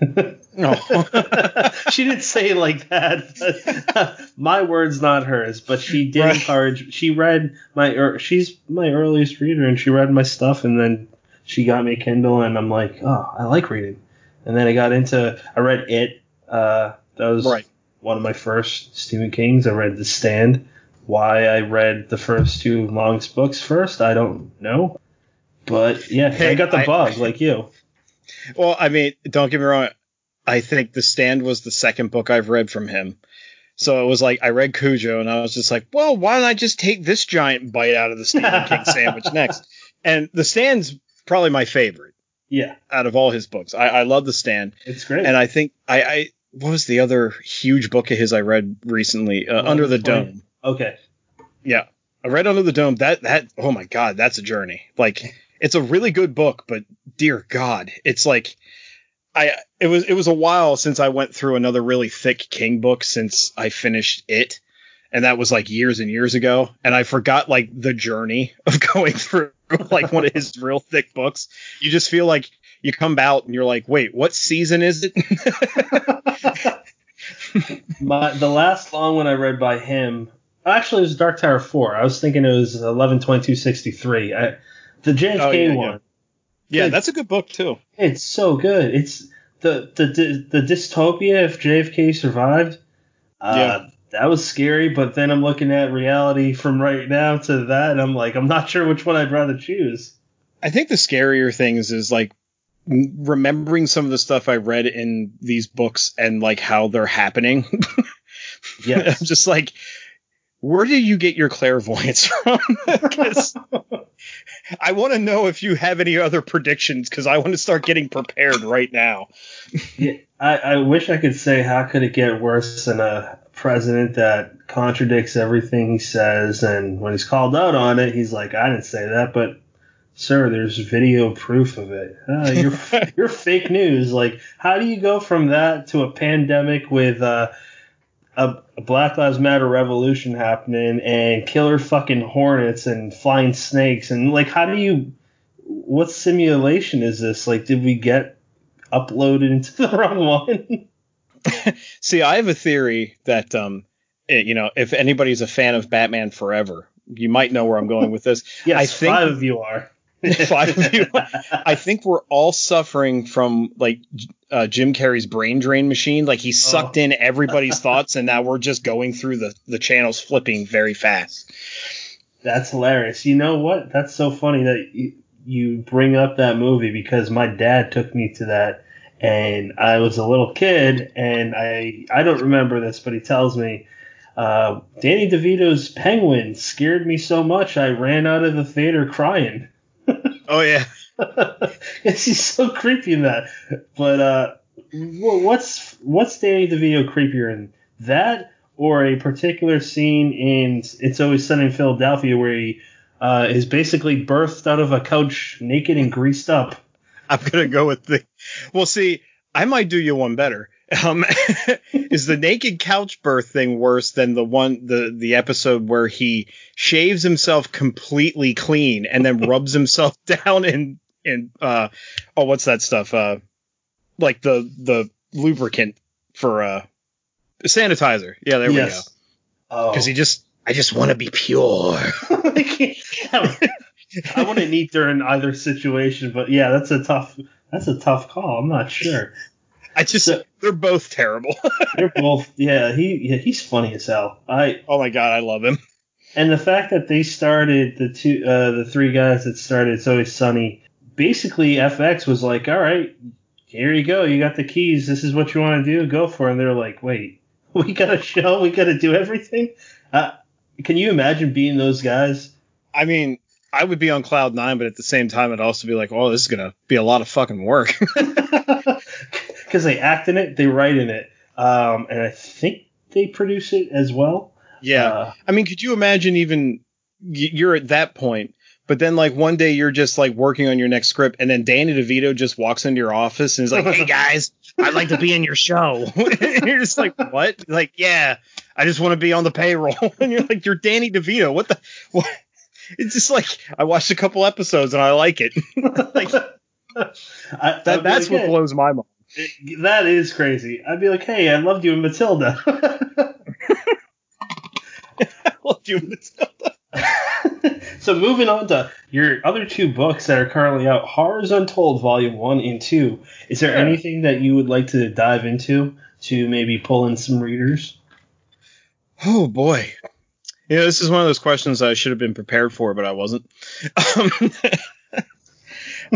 No. she didn't say it like that. But my words, not hers. But she did Right. encourage. She read my. Er, she's my earliest reader, and she read my stuff, and then she got me a Kindle, and I'm like, oh, I like reading. And then I got into. I read it. Uh, that was Right. one of my first Stephen King's. I read The Stand. Why I read the first two Long's books first, I don't know. But yeah, I got the I- bug like you. Well, I mean, don't get me wrong. I think The Stand was the second book I've read from him. So it was like I read Cujo and I was just like, well, why don't I just take this giant bite out of the Stephen King sandwich next? And The Stand's probably my favorite Yeah, out of all his books. I, I love The Stand, it's great. and I think I, I what was the other huge book of his I read recently? Uh, Under the Funny. Dome. okay. Yeah, I read Under the Dome. That that oh my god, that's a journey. Like it's a really good book, but dear God, it's like I it was it was a while since I went through another really thick King book since I finished it, and that was like years and years ago, and I forgot like the journey of going through like one of his real thick books. You just feel like you come out and you're like, wait, what season is it? My the last long one I read by him actually it was Dark Tower four. I was thinking it was eleven twenty two sixty three. The JFK Oh, yeah, yeah. one. yeah, that's a good book too. It's so good. It's the the the dystopia if JFK survived. Uh, Yeah. That was scary, but then I'm looking at reality from right now to that, and I'm like, I'm not sure which one I'd rather choose. I think the scarier things is like remembering some of the stuff I read in these books and like how they're happening. yeah, I'm just like, where do you get your clairvoyance from? I want to know if you have any other predictions because I want to start getting prepared right now. Yeah, I, I wish I could say how could it get worse than a president that contradicts everything he says, and when he's called out on it, he's like, I didn't say that, but sir, there's video proof of it. Uh, you're you're fake news. Like, how do you go from that to a pandemic with uh, a, a Black Lives Matter revolution happening and killer fucking hornets and flying snakes and like, how do you? What simulation is this? Like, did we get uploaded into the wrong one? See, I have a theory that, um, eh, you know, if anybody's a fan of Batman Forever, you might know where I'm going with this. yes, I think- five of you are. Five. I think we're all suffering from like uh, Jim Carrey's brain drain machine. Like he sucked in everybody's thoughts, and now we're just going through the the channels, flipping very fast. That's hilarious. You know what? That's so funny that you, you bring up that movie because my dad took me to that, and I was a little kid, and I I don't remember this, but he tells me. Uh, Danny DeVito's Penguin scared me so much I ran out of the theater crying. Oh yeah. yes, he's so creepy in that. But uh, wh- what's what's Danny DeVito creepier in that or a particular scene in It's Always Sunny in Philadelphia where he uh, is basically birthed out of a couch naked and greased up? I'm gonna go with the. Well, see, I might do you one better. Um, is the naked couch birth thing worse than the one the the episode where he shaves himself completely clean and then rubs himself down in in uh oh what's that stuff uh like the the lubricant for uh sanitizer yeah there we go Oh. because he just I just want to be pure. I wouldn't eat during either situation, but yeah, that's a tough that's a tough call. I'm not sure. I just So- they're both terrible. They're both yeah, he yeah, he's funny as hell. I oh my god, I love him. And the fact that they started the two, uh, the three guys that started It's Always Sunny, basically FX was like, all right, here you go, you got the keys. This is what you want to do, go for. it. And they're like, wait, we got a show, we got to do everything. Uh, can you imagine being those guys? I mean, I would be on cloud nine, but at the same time, I'd also be like, oh, this is gonna be a lot of fucking work. Because they act in it, they write in it, um, and I think they produce it as well. yeah. Uh, I mean, could you imagine even you're at that point, but then like one day you're just like working on your next script, and then Danny DeVito just walks into your office and is like, "Hey guys, I'd like to be in your show." and you're just like, "What?" Like, yeah, I just want to be on the payroll. and you're like, "You're Danny DeVito. What the? What? it's just like I watched a couple episodes and I like it. like I, that, that's like, what blows my mind. That is crazy. I'd be like, hey, I loved you in Matilda. I love you, and Matilda. so moving on to your other two books that are currently out, Horrors Untold Volume One and Two. Is there Yeah. anything that you would like to dive into to maybe pull in some readers? Oh boy. You know, this is one of those questions I should have been prepared for, but I wasn't. Um,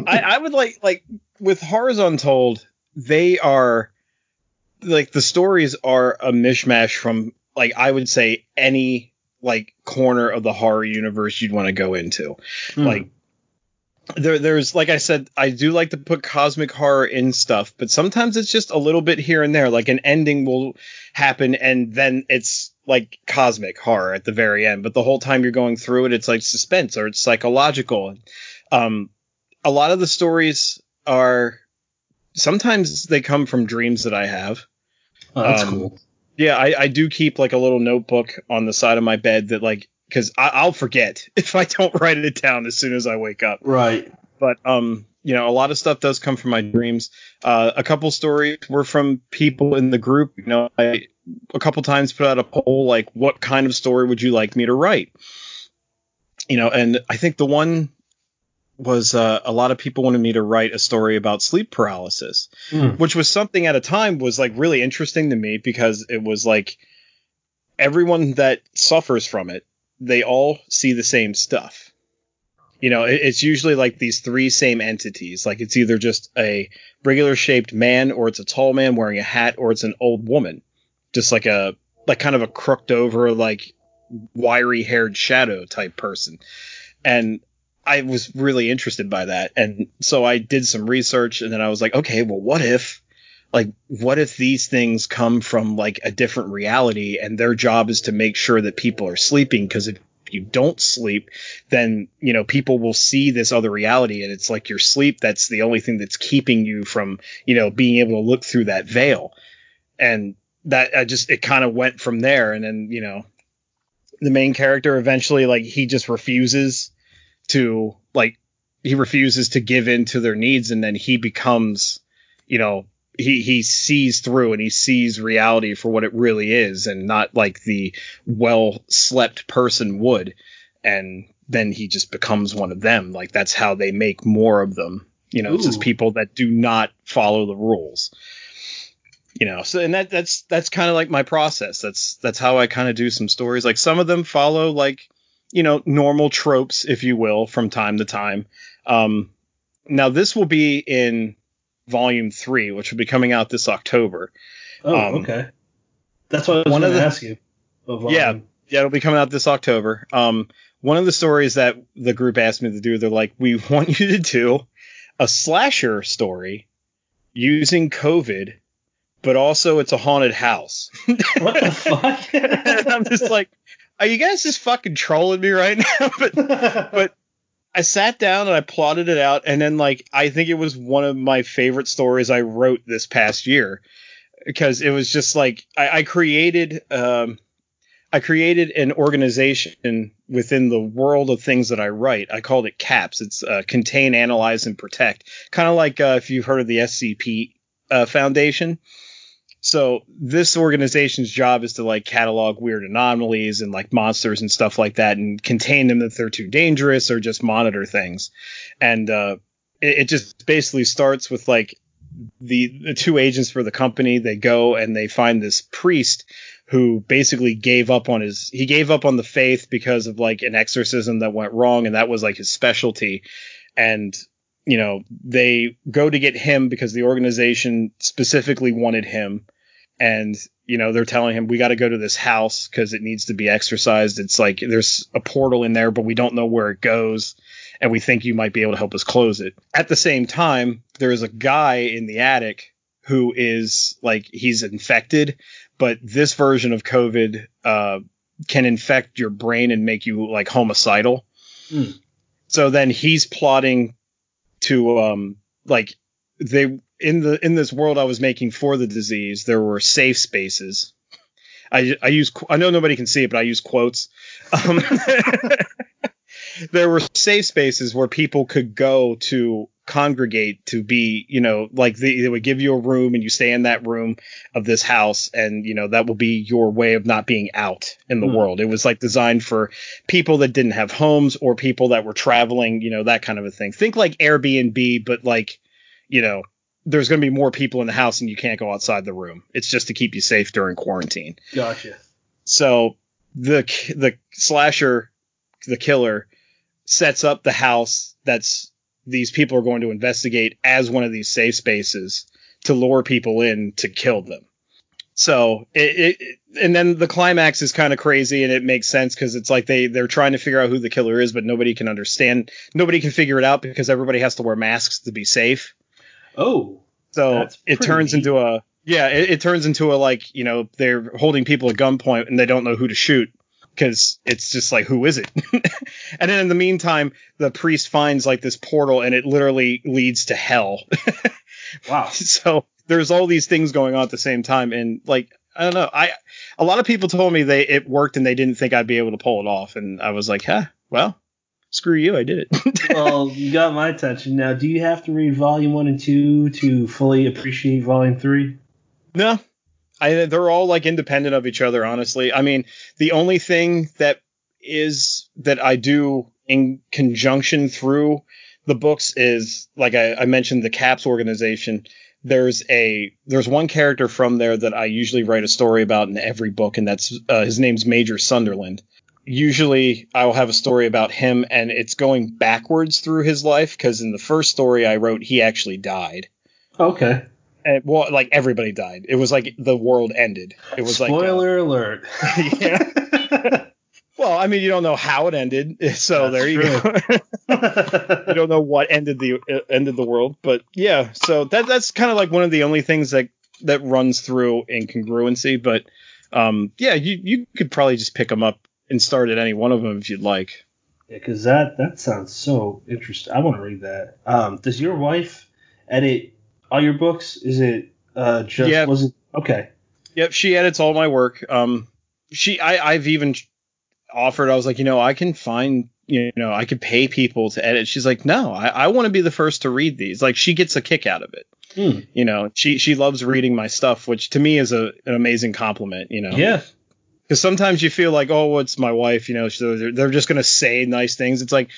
I, I would like like with Horrors Untold, they are like the stories are a mishmash from like I would say any like corner of the horror universe you'd want to go into. Hmm. Like there there's like I said, I do like to put cosmic horror in stuff, but sometimes it's just a little bit here and there. Like an ending will happen and then it's like cosmic horror at the very end, but the whole time you're going through it, it's like suspense or it's psychological. Um, a lot of the stories are sometimes they come from dreams that I have. oh, that's um, cool. Yeah, I, I do keep like a little notebook on the side of my bed that like because I'll forget if I don't write it down as soon as I wake up. Right. But um, you know, a lot of stuff does come from my dreams. Uh, a couple stories were from people in the group. You know, I a couple times put out a poll like, what kind of story would you like me to write? You know, and I think the one was uh, a lot of people wanted me to write a story about sleep paralysis Hmm. which was something at a time was like really interesting to me because it was like everyone that suffers from it, they all see the same stuff. You know, it- it's usually like these three same entities. Like it's either just a regular shaped man, or it's a tall man wearing a hat, or it's an old woman, just like a like kind of a crooked over, like wiry haired shadow type person. And I was really interested by that. And so I did some research and then I was like, okay, well, what if, like, what if these things come from like a different reality and their job is to make sure that people are sleeping? Because if you don't sleep, then, you know, people will see this other reality and it's like your sleep that's the only thing that's keeping you from, you know, being able to look through that veil. And that I just, it kind of went from there. And then, you know, the main character eventually, like, he just refuses to like he refuses to give in to their needs and then he becomes you know he he sees through and he sees reality for what it really is and not like the well slept person would. And then he just becomes one of them. Like that's how they make more of them. You know it's just people that do not follow the rules. You know so and that that's that's kind of like my process. That's that's how i kind of do some stories. Like some of them follow like you know normal tropes if you will from time to time um now this will be in volume three which will be coming out this october Oh, Um, okay. That's what I was going to ask you. Of, um, Yeah. yeah it'll be coming out this october um one of the stories that the group asked me to do they're like we want you to do a slasher story using covid but also it's a haunted house What the fuck? i'm just like are you guys just fucking trolling me right now but but I sat down and I plotted it out, and then like I think it was one of my favorite stories I wrote this past year because it was just like I, I created um, I created an organization within the world of things that I write. I called it CAPS. It's uh, contain, analyze, and protect. Kind of like uh, if you've heard of the SCP uh, Foundation. So this organization's job is to like catalog weird anomalies and like monsters and stuff like that and contain them if they're too dangerous or just monitor things. And uh, it, it just basically starts with like the the two agents for the company. They go and they find this priest who basically gave up on his he gave up on the faith because of like an exorcism that went wrong and that was like his specialty. And you know they go to get him because the organization specifically wanted him and you know they're telling him we got to go to this house because it needs to be exercised. It's like there's a portal in there but we don't know where it goes and we think you might be able to help us close it. At the same time there is a guy in the attic who is like he's infected but this version of covid uh, can infect your brain and make you like homicidal. Hmm. so then he's plotting to um like they in the in this world I was making for the disease, there were safe spaces. I I use I know nobody can see it, but I use quotes. Um, there were safe spaces where people could go to congregate to be, you know, like they, they would give you a room and you stay in that room of this house and, you know, that will be your way of not being out in the Hmm. world. It was like designed for people that didn't have homes or people that were traveling, you know, that kind of a thing. Think like Airbnb, but like, you know, there's going to be more people in the house and you can't go outside the room. It's just to keep you safe during quarantine. Gotcha. So the the slasher, the killer, sets up the house that's these people are going to investigate as one of these safe spaces to lure people in to kill them. So it, it and then the climax is kind of crazy and it makes sense because it's like they they're trying to figure out who the killer is, but nobody can understand. Nobody can figure it out because everybody has to wear masks to be safe. Oh, So it turns neat. into a yeah, it, it turns into a like you know they're holding people at gunpoint and they don't know who to shoot because it's just like who is it? and then in the meantime, the priest finds like this portal and it literally leads to hell. wow. so there's all these things going on at the same time and like I don't know. I a lot of people told me they it worked and they didn't think I'd be able to pull it off and I was like, huh, well, screw you, I did it. well, you got my attention. Now, do you have to read volume one and two to fully appreciate volume three? No, I they're all like independent of each other. Honestly, I mean the only thing that is that I do in conjunction through the books is like I, I mentioned the Caps organization. There's a there's one character from there that I usually write a story about in every book, and that's uh, his name's Major Sunderland. Usually, I will have a story about him, and it's going backwards through his life because in the first story I wrote, he actually died Okay. and well, like everybody died. It was like the world ended. It was like uh, Spoiler alert. yeah. well, I mean, you don't know how it ended, so That's there you go. you don't know what ended the uh, ended the world, but yeah. So that that's kind of like one of the only things that that runs through incongruency. But um, yeah, you you could probably just pick them up and start at any one of them if you'd like. Yeah, because that that sounds so interesting. I want to read that. Um, does your wife edit all your books? Is it uh just Yeah. was it okay? Yep, she edits all my work. Um, she, I, I've even offered. I was like, you know, I can find, you know, I could pay people to edit. She's like, no, I, I want to be the first to read these. Like, she gets a kick out of it. Hmm. You know, she she loves reading my stuff, which to me is a an amazing compliment. You know, Yeah. Because sometimes you feel like, oh, it's my wife. You know, so they're, they're just gonna say nice things. It's like.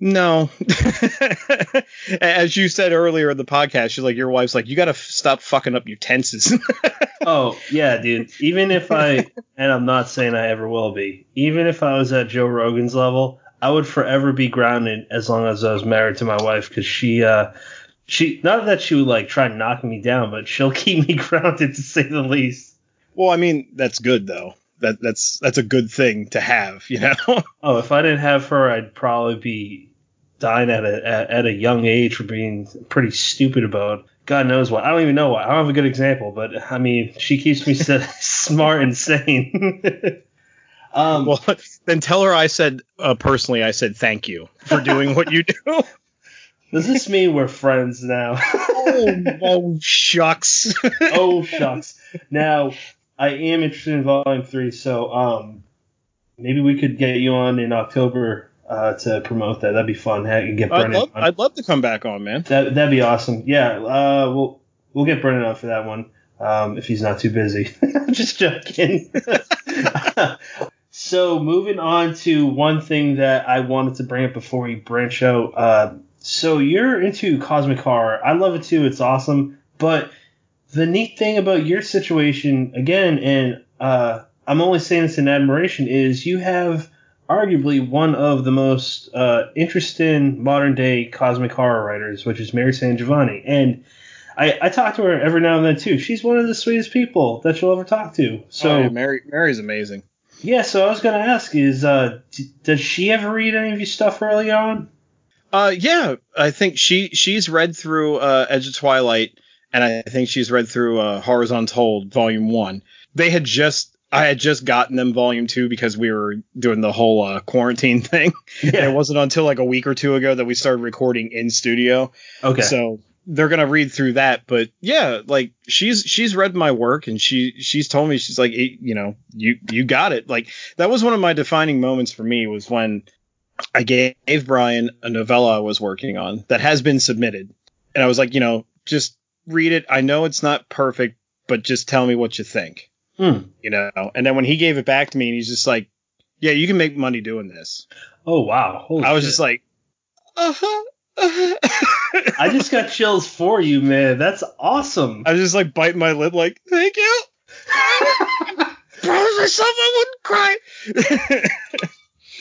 No, as you said earlier in the podcast, she's like, your wife's like, you got to f- stop fucking up your tenses. Oh yeah, dude. Even if I and I'm not saying I ever will be. Even if I was at Joe Rogan's level, I would forever be grounded as long as I was married to my wife because she uh she not that she would like try and knock me down, but she'll keep me grounded to say the least. Well, I mean, that's good though. That that's that's a good thing to have, you know. Oh, if I didn't have her, I'd probably be dying at a at, at a young age for being pretty stupid about God knows what. I don't even know why. I don't have a good example, but I mean, she keeps me smart and sane. um, well, then tell her I said uh, personally, I said thank you for doing what you do. does this mean we're friends now? oh, oh, shucks. oh shucks. Now I am interested in volume three, so um, maybe we could get you on in October uh, to promote that. That'd be fun. Heck, and get I'd Brennan. love, on. I'd love to come back on, man. That that'd be awesome. Yeah, uh, we'll we'll get Brennan on for that one um, if he's not too busy. Just joking. so moving on to one thing that I wanted to bring up before we branch out. Uh, so you're into cosmic horror. I love it too. It's awesome. But the neat thing about your situation again, and uh, I'm only saying this in admiration, is you have arguably one of the most uh, interesting modern day cosmic horror writers, which is Mary SanGiovanni. And I, I talk to her every now and then too. She's one of the sweetest people that you'll ever talk to. So Oh, yeah, Mary, Mary's amazing. yeah, so I was gonna ask is uh, d- does she ever read any of your stuff early on? Uh, yeah, I think she she's read through uh, Edge of Twilight, and I think she's read through uh, Horrors Untold Volume One. They had just I had just gotten them Volume Two because we were doing the whole uh, quarantine thing. And it wasn't until like a week or two ago that we started recording in studio. Okay. So they're gonna read through that, but yeah, like she's she's read my work and she she's told me she's like "Eh, you know you you got it. Like that was one of my defining moments for me was when I gave Brian a novella I was working on that has been submitted, and I was like, you know, just read it. I know it's not perfect, but just tell me what you think. Hmm. You know. And then when he gave it back to me, and he's just like, yeah, you can make money doing this. Oh wow! Holy I was shit. just like, uh huh. Uh-huh. I just got chills for you, man. That's awesome. I was just like biting my lip, like, thank you. Promise myself I wouldn't cry.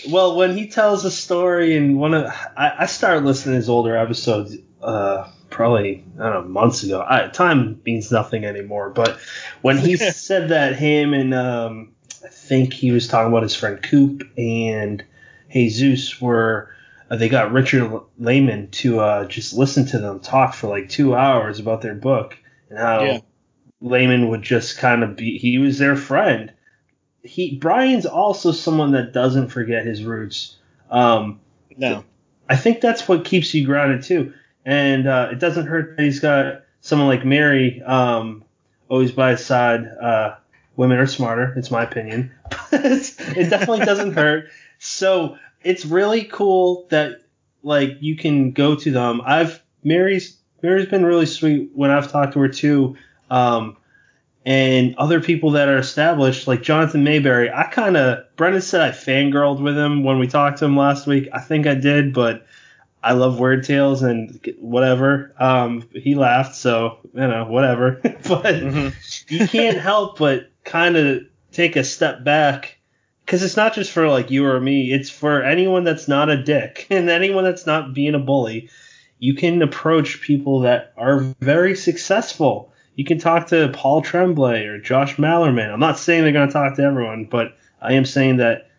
well, when he tells a story, and one of I, I started listening to his older episodes, uh, probably I don't know months ago. I, time means nothing anymore. But when he said that him and um, I think he was talking about his friend Coop and Jesus were. Uh, they got Richard Laymon to uh, just listen to them talk for like two hours about their book and how Yeah. Lehman would just kind of be. He was their friend. He Brian's also someone that doesn't forget his roots. Um, no. I think that's what keeps you grounded too. And uh, it doesn't hurt that he's got someone like Mary um, always by his side. Uh, women are smarter, it's my opinion. But it definitely doesn't hurt. So it's really cool that like you can go to them. I've Mary's Mary's been really sweet when I've talked to her too. Um, and other people that are established, like Jonathan Maberry, I kind of Brennan said I fangirled with him when we talked to him last week. I think I did, but I love Weird Tales and whatever. Um, he laughed, so you know whatever. but Mhm. you can't help but kind of take a step back because it's not just for like you or me. It's for anyone that's not a dick and anyone that's not being a bully. You can approach people that are very successful. You can talk to Paul Tremblay or Josh Malerman. I'm not saying they're going to talk to everyone, but I am saying that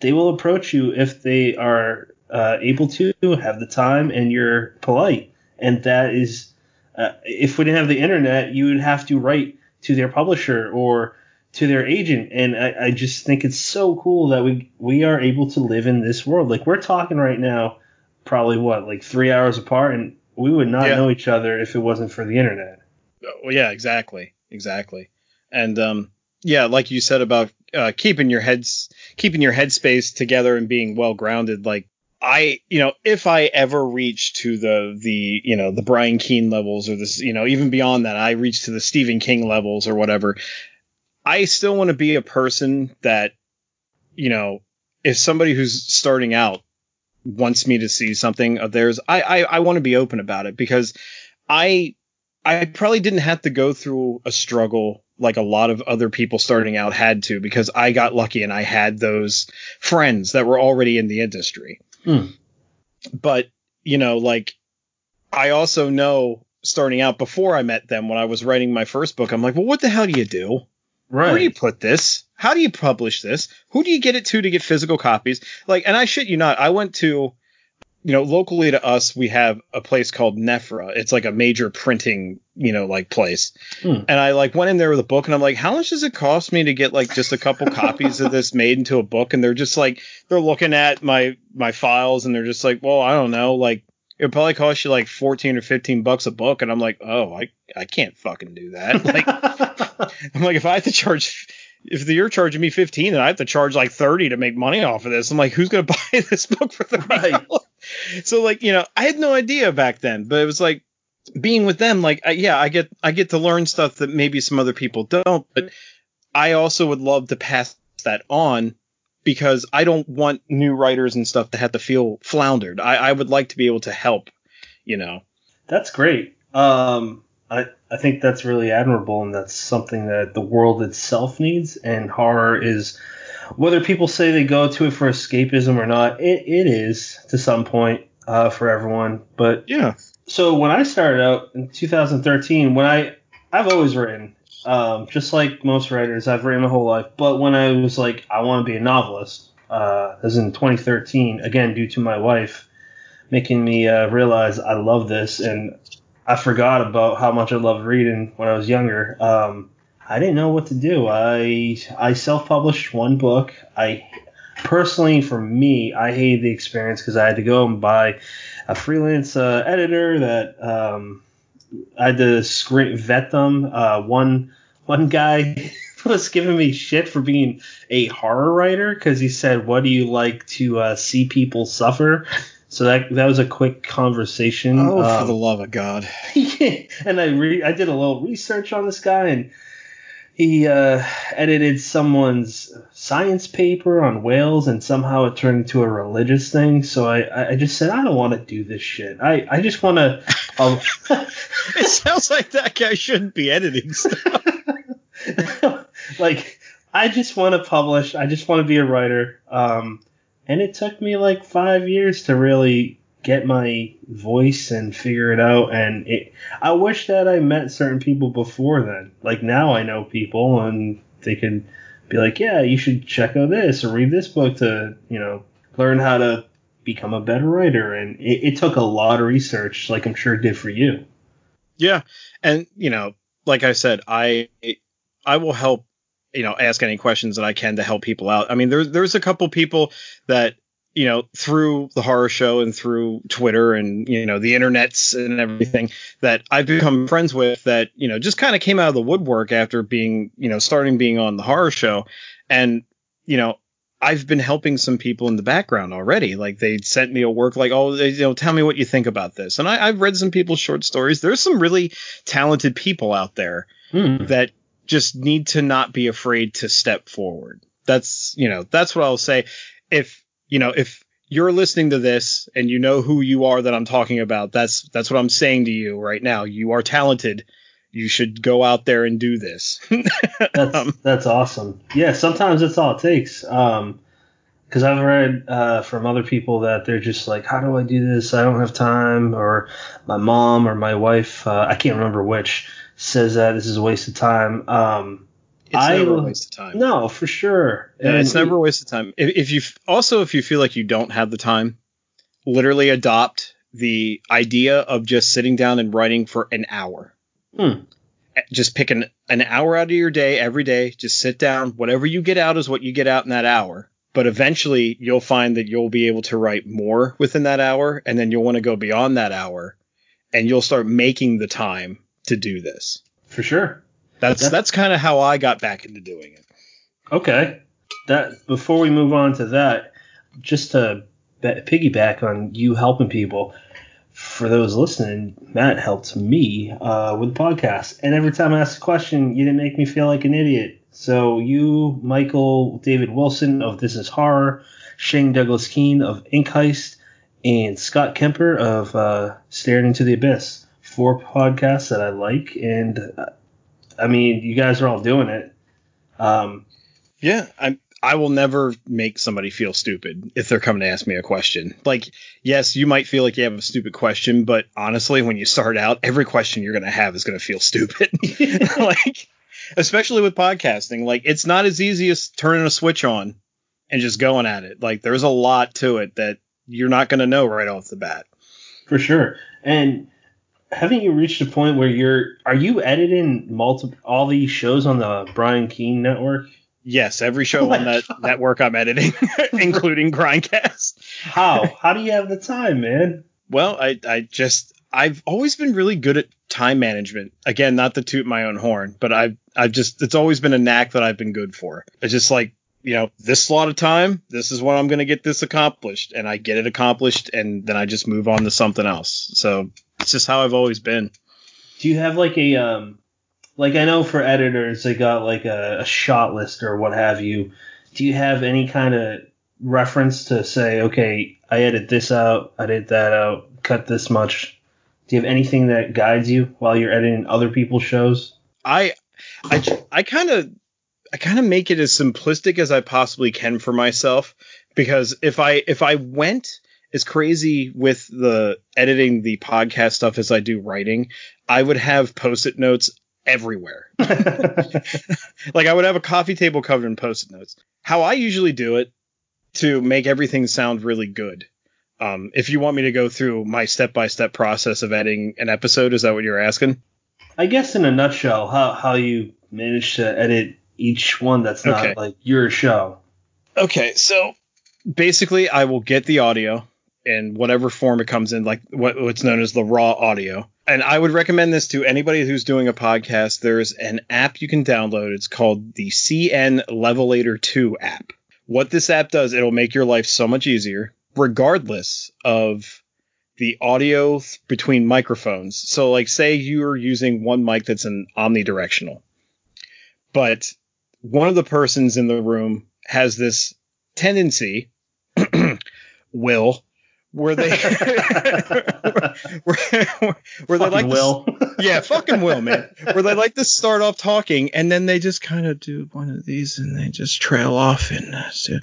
they will approach you if they are uh, able to have the time and you're polite. And that is, uh, if we didn't have the internet, you would have to write to their publisher or to their agent. And I, I just think it's so cool that we we are able to live in this world. Like we're talking right now, probably what like three hours apart, and we would not Yeah. know each other if it wasn't for the internet. Well, yeah, exactly, exactly. And um, yeah, like you said about uh, keeping your heads, keeping your headspace together and being well grounded. Like I, you know, if I ever reach to the the you know the Brian Keene levels or this, you know, even beyond that, I reach to the Stephen King levels or whatever. I still want to be a person that, you know, if somebody who's starting out wants me to see something of theirs, I I, I want to be open about it because I I probably didn't have to go through a struggle like a lot of other people starting out had to because I got lucky and I had those friends that were already in the industry. Hmm. But, you know, like I also know starting out before I met them when I was writing my first book, I'm like, well, what the hell do you do? Right. Where do you put this? How do you publish this? Who do you get it to to get physical copies? Like, and I shit you not, I went to, you know, locally to us, we have a place called Nefra. It's like a major printing, you know, like place. Hmm. And I like went in there with a book and I'm like, how much does it cost me to get like just a couple copies of this made into a book? And they're just like, they're looking at my, my files and they're just like, well, I don't know. Like, it probably cost you like 14 or 15 bucks a book. And I'm like, oh, I, I can't fucking do that. Like, I'm like, if I have to charge, if you're charging me 15 and I have to charge like 30 to make money off of this, I'm like, who's going to buy this book for 30 Right. So like, you know, I had no idea back then, but it was like being with them, like, I, yeah, I get, I get to learn stuff that maybe some other people don't, but I also would love to pass that on because I don't want new writers and stuff to have to feel floundered. I, I would like to be able to help, you know. That's great. Um, I I think that's really admirable, and that's something that the world itself needs. And horror is, whether people say they go to it for escapism or not, it, it is to some point uh, for everyone. But Yeah. so when I started out in 2013, when I I've always written, um, just like most writers, I've written my whole life. But when I was like, I want to be a novelist, uh, as in 2013, again due to my wife making me uh, realize I love this, and I forgot about how much I loved reading when I was younger. Um, I didn't know what to do. I I self-published one book. I personally, for me, I hated the experience because I had to go and buy a freelance uh, editor that um, I had to screen vet them. Uh, one one guy was giving me shit for being a horror writer because he said, "What do you like to uh, see people suffer?" So that that was a quick conversation. Oh, um, for the love of God! And I re- I did a little research on this guy, and he uh, edited someone's science paper on whales, and somehow it turned into a religious thing. So I, I just said, I don't want to do this shit. I, I just want to. Um, it sounds like that guy shouldn't be editing stuff. like, I just want to publish. I just want to be a writer. Um, and it took me like five years to really get my voice and figure it out. And it, I wish that I met certain people before then. Like now I know people and they can be like, yeah, you should check out this or read this book to, you know, learn how to become a better writer. And it, it took a lot of research, like I'm sure it did for you. Yeah. And, you know, like I said, I, I will help you know ask any questions that I can to help people out. I mean, there's there's a couple people that you know, through the horror show and through Twitter and, you know, the internets and everything that I've become friends with that, you know, just kind of came out of the woodwork after being, you know, starting being on the horror show. And, you know, I've been helping some people in the background already. Like they sent me a work like, oh, they, you know, tell me what you think about this. And I, have read some people's short stories. There's some really talented people out there hmm. that just need to not be afraid to step forward. That's, you know, that's what I'll say. If you know, if you're listening to this and you know who you are that I'm talking about, that's that's what I'm saying to you right now. You are talented. You should go out there and do this. that's um, that's awesome. Yeah, sometimes that's all it takes. Um, because I've read uh, from other people that they're just like, how do I do this? I don't have time. Or my mom or my wife, uh, I can't remember which, says that this is a waste of time. Um, it's I, never a waste of time. No, for sure. Yeah, it's never a waste of time. If, if you also if you feel like you don't have the time, literally adopt the idea of just sitting down and writing for an hour. Hmm. Just pick an, an hour out of your day every day. Just sit down. Whatever you get out is what you get out in that hour. But eventually, you'll find that you'll be able to write more within that hour, and then you'll want to go beyond that hour, and you'll start making the time to do this. For sure. That's that's, that's kind of how I got back into doing it. Okay. That before we move on to that, just to piggyback on you helping people. For those listening, Matt helped me uh, with the podcast, and every time I asked a question, you didn't make me feel like an idiot. So you, Michael David Wilson of This Is Horror, Shane Douglas Keene of Ink Heist, and Scott Kemper of uh, Staring into the Abyss. Four podcasts that I like, and uh, I mean, you guys are all doing it. Um, yeah, I I will never make somebody feel stupid if they're coming to ask me a question. Like, yes, you might feel like you have a stupid question, but honestly, when you start out, every question you're going to have is going to feel stupid. like, especially with podcasting, like it's not as easy as turning a switch on and just going at it. Like, there's a lot to it that you're not going to know right off the bat. For sure. And haven't you reached a point where you're are you editing multiple all these shows on the Brian Keene network? Yes, every show oh on that God. network I'm editing, including Grindcast. How? How do you have the time, man? Well, I I just I've always been really good at time management. Again, not to toot my own horn, but I've I've just it's always been a knack that I've been good for. It's just like you know, this slot of time, this is when I'm going to get this accomplished, and I get it accomplished, and then I just move on to something else. So it's just how I've always been. Do you have like a um like I know for editors they got like a, a shot list or what have you. Do you have any kind of reference to say, okay, I edit this out, I edit that out, cut this much? Do you have anything that guides you while you're editing other people's shows? I I I kind of I kind of make it as simplistic as I possibly can for myself because if I if I went as crazy with the editing the podcast stuff as I do writing, I would have post-it notes everywhere. like I would have a coffee table covered in post-it notes. How I usually do it to make everything sound really good. Um, if you want me to go through my step-by-step process of editing an episode, is that what you're asking? I guess in a nutshell, how how you manage to edit each one that's not okay. like your show. Okay, so basically I will get the audio in whatever form it comes in, like what, what's known as the raw audio. and I would recommend this to anybody who's doing a podcast. There's an app you can download. It's called the CN Levelator 2 app. What this app does, it'll make your life so much easier, regardless of the audio th- between microphones. So, like, say you're using one mic that's an omnidirectional, but one of the persons in the room has this tendency, will, where they where, where they like to- Will. yeah, fucking will, man. Where they like to start off talking and then they just kind of do one of these and they just trail off and uh, so,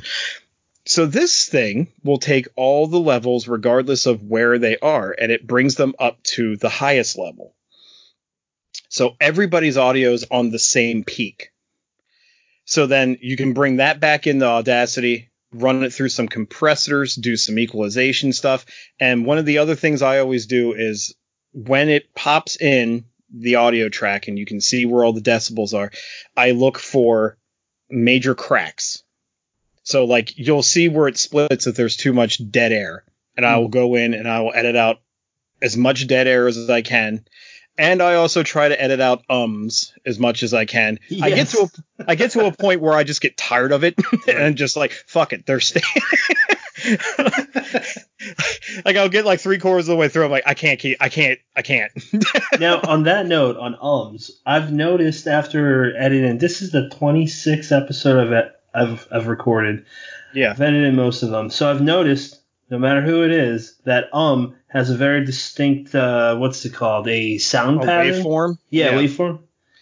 so this thing will take all the levels regardless of where they are and it brings them up to the highest level. So everybody's audio is on the same peak. So then you can bring that back into Audacity, run it through some compressors, do some equalization stuff. And one of the other things I always do is when it pops in the audio track and you can see where all the decibels are, I look for major cracks. So like you'll see where it splits if there's too much dead air. And I will hmm. go in and I will edit out as much dead air as I can. And I also try to edit out ums as much as I can. I get to a I get to a point where I just get tired of it and just like, fuck it, they're staying. like I'll get like three quarters of the way through. I'm like, I can't keep, I can't, I can't. now, on that note, on ums, I've noticed after editing, this is the 26th episode I've, I've, I've recorded. yeah, I've edited most of them. So I've noticed, no matter who it is, that um has a very distinct, uh, what's it called? A sound pattern. a pattern? waveform. Yeah, waveform.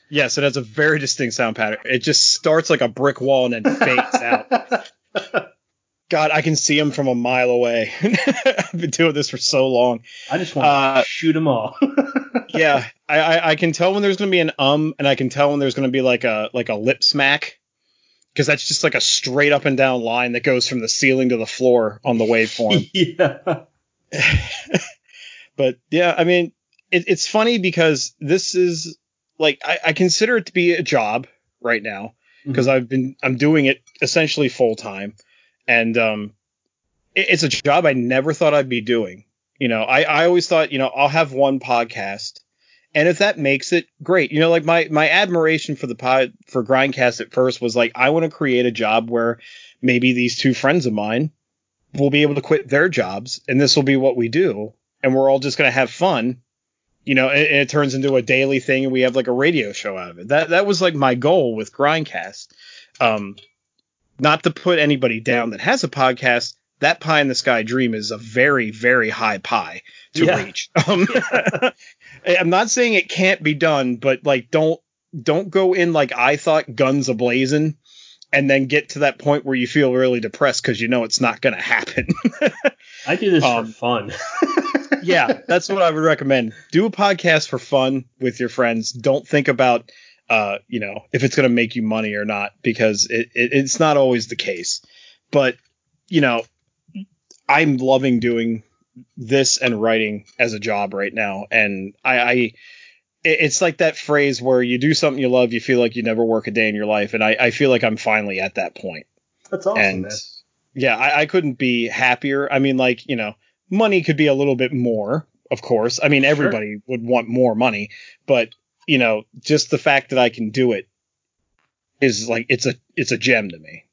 Yes, it has a very distinct sound pattern. It just starts like a brick wall and then fades out. God, I can see them from a mile away. I've been doing this for so long. I just want Uh, to shoot them all. Yeah, I, I, I can tell when there's going to be an um, and I can tell when there's going to be like a like a lip smack, because that's just like a straight up and down line that goes from the ceiling to the floor on the waveform. yeah. but yeah, I mean, it, it's funny because this is like I, I consider it to be a job right now because I've been I'm doing it essentially full time, and um, it, it's a job I never thought I'd be doing. You know, I I always thought you know I'll have one podcast, and if that makes it great, you know, like my my admiration for the pod for Grindcast at first was like I want to create a job where maybe these two friends of mine will be able to quit their jobs and this will be what we do and we're all just going to have fun you know and, and it turns into a daily thing and we have like a radio show out of it. That that was like my goal with grindcast. Um not to put anybody down that has a podcast that pie in the sky dream is a very very high pie to Yeah. reach um i'm not saying it can't be done but like don't don't go in like i thought guns ablazing and then get to that point where you feel really depressed because you know it's not going to happen I do this Um, for fun. yeah, that's what I would recommend. Do a podcast for fun with your friends. Don't think about, uh, you know, if it's going to make you money or not, because it, it, it's not always the case. But, you know, I'm loving doing this and writing as a job right now. And I, I it's like that phrase where you do something you love, you feel like you never work a day in your life. And I, I feel like I'm finally at that point That's awesome, and man. yeah, I, I couldn't be happier. I mean, like you know, money could be a little bit more, of course. I mean, everybody would want more money, but you know, just the fact that I can do it is like it's a it's a gem to me.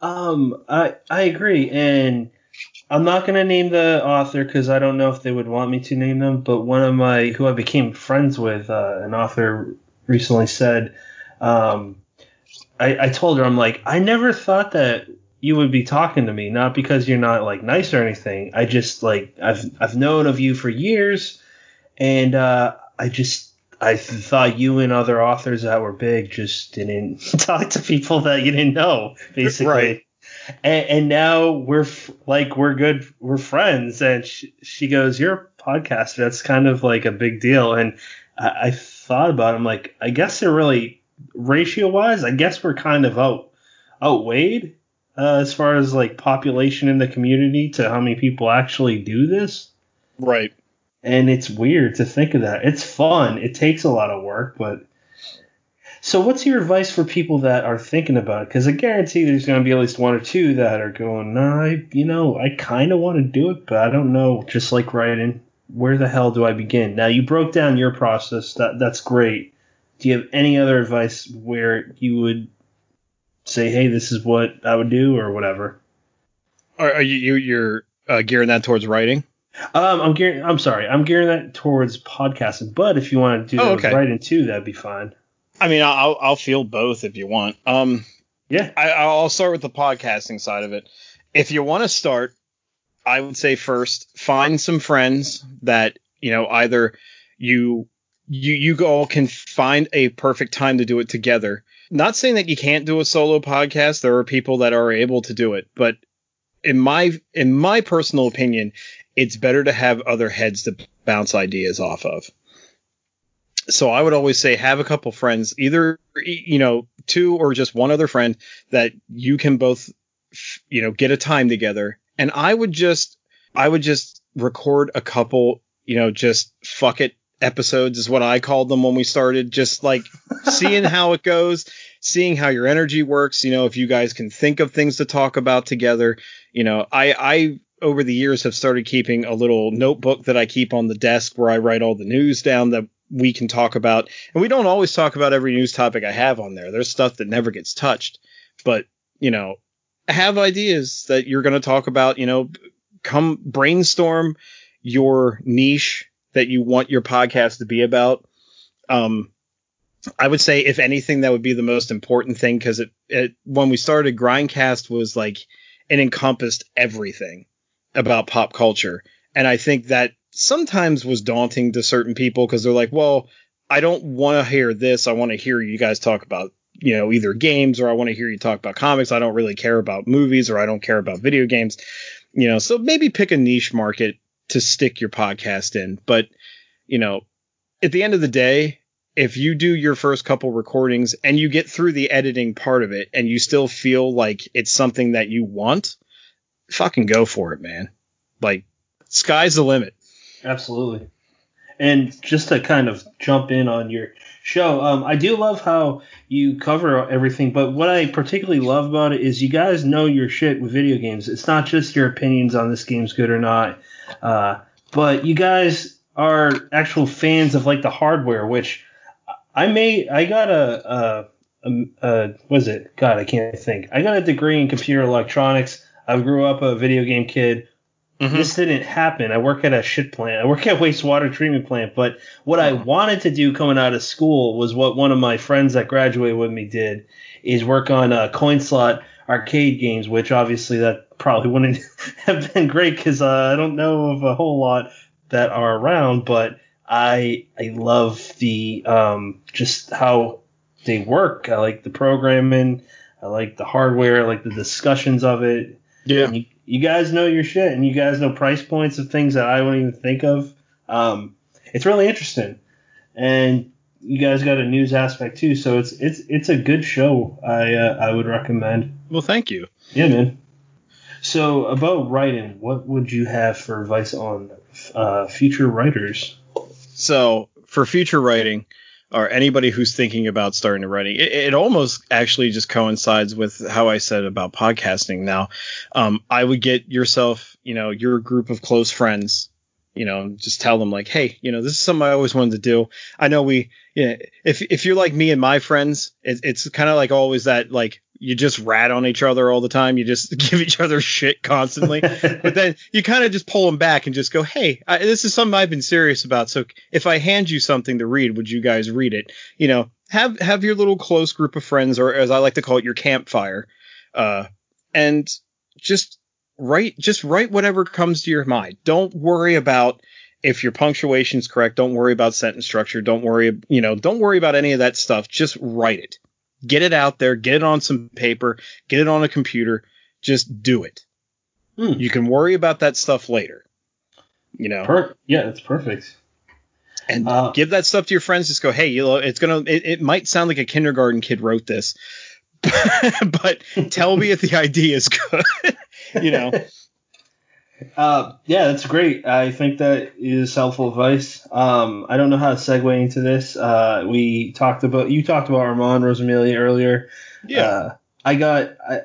Um, I I agree, and I'm not gonna name the author because I don't know if they would want me to name them. But one of my who I became friends with, uh, an author recently said, um, I, I told her I'm like I never thought that you would be talking to me, not because you're not like nice or anything. I just like I've I've known of you for years, and uh, I just I thought you and other authors that were big just didn't talk to people that you didn't know, basically. Right. And, and now we're f- like we're good, we're friends. And she, she goes, "You're a podcaster. That's kind of like a big deal." And I, I thought about, it. I'm like, I guess they're really ratio wise. I guess we're kind of out outweighed uh, as far as like population in the community to how many people actually do this. Right. And it's weird to think of that. It's fun. It takes a lot of work, but. So, what's your advice for people that are thinking about it? Because I guarantee there's going to be at least one or two that are going, "No, I, you know, I kind of want to do it, but I don't know." Just like writing, where the hell do I begin? Now you broke down your process. That that's great. Do you have any other advice where you would say, "Hey, this is what I would do," or whatever? Are, are you, you you're uh, gearing that towards writing? Um, I'm gearing. I'm sorry. I'm gearing that towards podcasting. But if you want to do Oh, okay. writing too, that'd be fine. I mean, I'll I'll field both if you want. Um, Yeah. I, I'll start with the podcasting side of it. If you want to start, I would say first find some friends that you know either you you you all can find a perfect time to do it together. Not saying that you can't do a solo podcast. There are people that are able to do it, but in my in my personal opinion, it's better to have other heads to bounce ideas off of. So I would always say have a couple friends, either you know two or just one other friend that you can both you know get a time together. And I would just I would just record a couple you know just fuck it episodes is what I called them when we started. Just like seeing how it goes, seeing how your energy works. You know if you guys can think of things to talk about together. You know I I over the years have started keeping a little notebook that I keep on the desk where I write all the news down that we can talk about. And we don't always talk about every news topic I have on there. There's stuff that never gets touched. But, you know, have ideas that you're going to talk about, you know, come brainstorm your niche that you want your podcast to be about. Um, I would say, if anything, that would be the most important thing because it, it, when we started, Grindcast was like, it encompassed everything about pop culture. And I think that sometimes was daunting to certain people because they're like, well, I don't want to hear this. I want to hear you guys talk about, you know, either games or I want to hear you talk about comics. I don't really care about movies or I don't care about video games, you know, so maybe pick a niche market to stick your podcast in. But, you know, at the end of the day, if you do your first couple recordings and you get through the editing part of it and you still feel like it's something that you want, fucking go for it, man. Like, sky's the limit. Absolutely. And just to kind of jump in on your show, um, I do love how you cover everything, but what I particularly love about it is you guys know your shit with video games. It's not just your opinions on this game's good or not, uh, but you guys are actual fans of like the hardware, which I may I got a, a, what is it? God, I can't think. I got a degree in computer electronics. I grew up a video game kid this didn't happen. I work at a shit plant. I work at a wastewater treatment plant. But what I wanted to do coming out of school was what one of my friends that graduated with me did, is work on uh, coin slot arcade games, which obviously that probably wouldn't have been great because uh, I don't know of a whole lot that are around. But I I love the um, just how they work. I like the programming. I like the hardware. I like the discussions of it. Yeah. You, you guys know your shit, and you guys know price points of things that I wouldn't even think of. Um, it's really interesting, and you guys got a news aspect too, so it's it's it's a good show. I uh, I would recommend. Well, thank you. Yeah, man. So about writing, what would you have for advice on uh, future writers? So for future writing, or anybody who's thinking about starting to writing, it, it almost actually just coincides with how I said about podcasting. Now, um, I would get yourself, you know, your group of close friends, you know, just tell them like, hey, you know, this is something I always wanted to do. I know we, yeah, if if you're like me and my friends, it, it's kind of like always that like you just rat on each other all the time. You just give each other shit constantly. but then you kind of just pull them back and just go, hey, I, this is something I've been serious about. So if I hand you something to read, would you guys read it? You know, have have your little close group of friends, or as I like to call it, your campfire, uh, and just write just write whatever comes to your mind. Don't worry about if your punctuation's correct. Don't worry about sentence structure. Don't worry, you know, don't worry about any of that stuff. Just write it. Get it out there. Get it on some paper. Get it on a computer. Just do it. Hmm. You can worry about that stuff later. You know, Per- yeah, that's perfect. and Uh, give that stuff to your friends. Just go, hey, you know, it's gonna. It, it might sound like a kindergarten kid wrote this, but tell me if the idea is good. you know, Uh, yeah, that's great. I think that is helpful advice. Um, I don't know how to segue into this. Uh, we talked about you talked about Armand Rosamilia earlier. yeah, Uh, I got I,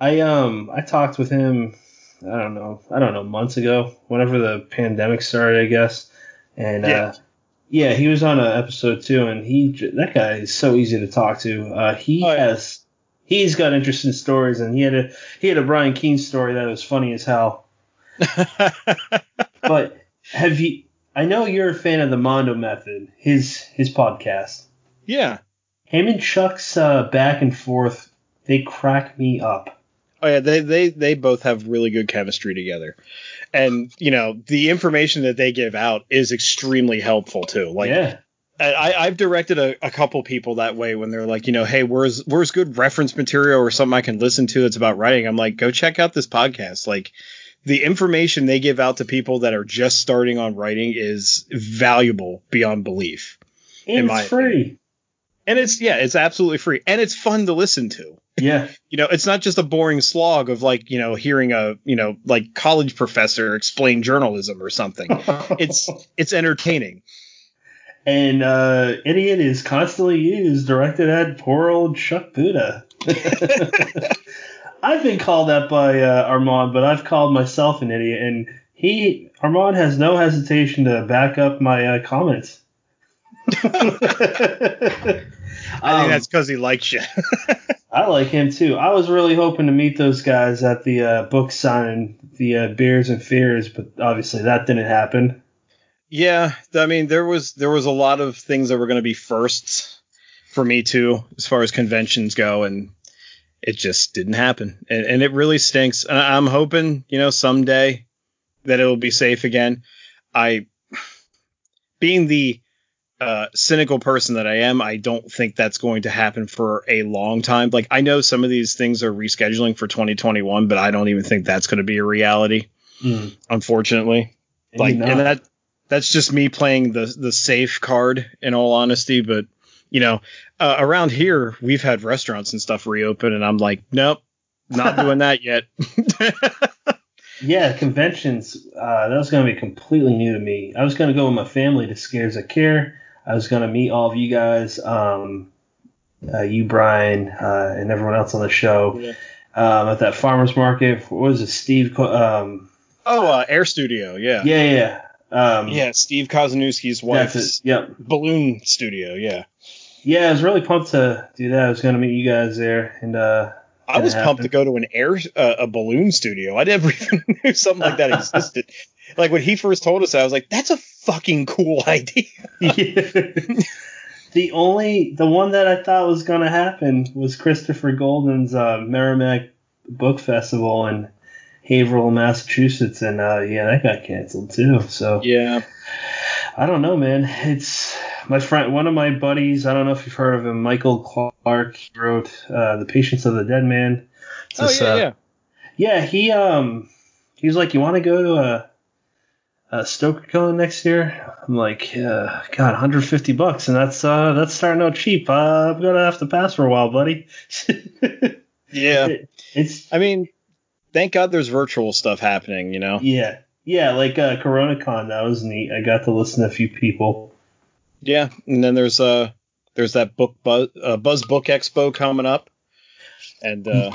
I um I talked with him I don't know, I don't know, months ago, whenever the pandemic started, I guess. And Yeah. uh, yeah, he was on an episode too, and he that guy is so easy to talk to. Uh, he Oh, yeah. has he's got interesting stories, and he had a he had a Brian Keene story that was funny as hell. But have you? I know you're a fan of the Mondo Method, his his podcast. yeah. Him and Chuck's uh, back and forth, they crack me up. Oh yeah, they they they both have really good chemistry together, and you know the information that they give out is extremely helpful too. Like yeah, I, I've directed a, a couple people that way when they're like, you know, hey, where's where's good reference material or something I can listen to that's about writing? I'm like, go check out this podcast. Like the information they give out to people that are just starting on writing is valuable beyond belief. and it's free. And it's yeah, it's absolutely free and it's fun to listen to. Yeah, You know, it's not just a boring slog of like, you know, hearing a, you know, like college professor explain journalism or something. It's it's entertaining. and uh, idiot is constantly used directed at poor old Chuck Buda. I've been called that by uh, Armand, but I've called myself an idiot, and he Armand has no hesitation to back up my uh, comments. I think Um, that's because he likes you. I like him too. I was really hoping to meet those guys at the uh, book signing, the uh, Beers and Fears, but obviously that didn't happen. Yeah, I mean there was there was a lot of things that were going to be firsts for me too, as far as conventions go, and it just didn't happen, and, and it really stinks. And I'm hoping you know someday that it will be safe again. I, being the uh, cynical person that I am, I don't think that's going to happen for a long time. Like I know some of these things are rescheduling for 2021, but I don't even think that's going to be a reality, unfortunately like Maybe and that that's just me playing the the safe card in all honesty but you know uh, around here we've had restaurants and stuff reopen and i'm like nope not doing that yet Yeah, conventions. Uh, that was going to be completely new to me. I was going to go with my family to Scares That Care. I was going to meet all of you guys, um, uh, you, Brian, uh, and everyone else on the show Yeah. um, at that farmers market. What was it, Steve? Co- Um, oh uh, air studio yeah yeah, yeah. Um, yeah steve kozanowski's wife's. Yep. balloon studio yeah Yeah, I was really pumped to do that. I was going to meet you guys there, and uh, I was pumped to go to an air uh, a balloon studio. I never even knew something like that existed. like when he first told us, that, I was like, "That's a fucking cool idea." yeah. the only the one that I thought was going to happen was Christopher Golden's uh, Merrimack Book Festival in Haverhill, Massachusetts, and uh, yeah, that got canceled too. So Yeah, I don't know, man. It's my friend, one of my buddies. I don't know if you've heard of him, Michael Clark. He wrote uh, The Patience of the Dead Man. It's oh this, yeah, uh, yeah. yeah, he um he was like, "You want to go to a, a StokerCon next year?" I'm like, uh, "God, 150 bucks, and that's uh that's starting out cheap. Uh, I'm gonna have to pass for a while, buddy." Yeah. It- it's I mean, thank God there's virtual stuff happening, you know? yeah, yeah, like uh, CoronaCon. That was neat. I got to listen to a few people. Yeah. And then there's uh there's that book buzz, uh, Buzz Book Expo coming up. And uh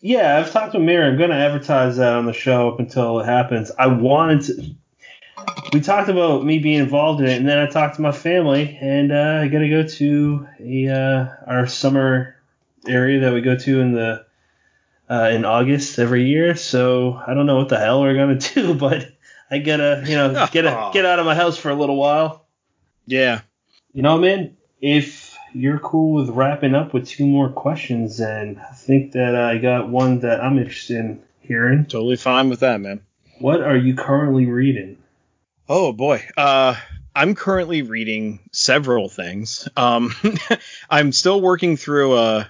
Yeah, I've talked to Mira. I'm gonna advertise that on the show up until it happens. I wanted to. We talked about me being involved in it, and then I talked to my family, and uh, I got to go to a uh, our summer area that we go to in the uh, in August every year. So I don't know what the hell we're gonna do, but I gotta you know get a, get out of my house for a little while. yeah. You know, man, if you're cool with wrapping up with two more questions, then I think that I got one that I'm interested in hearing. Totally fine with that, man. What are you currently reading? Oh boy. Uh I'm currently reading several things. Um I'm still working through uh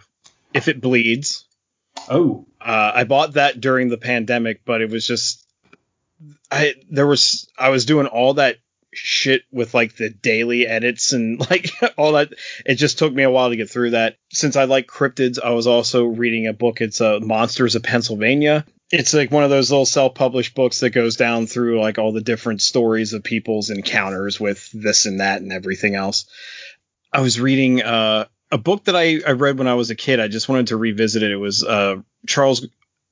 If It Bleeds. Oh, Uh, I bought that during the pandemic, but it was just I there was I was doing all that shit with like the daily edits and like all that. It just took me a while to get through that. Since I like cryptids, I was also reading a book. It's uh, Monsters of Pennsylvania. It's like one of those little self-published books that goes down through like all the different stories of people's encounters with this and that and everything else. I was reading uh, a book that I, I read when I was a kid. I just wanted to revisit it. It was uh, Charles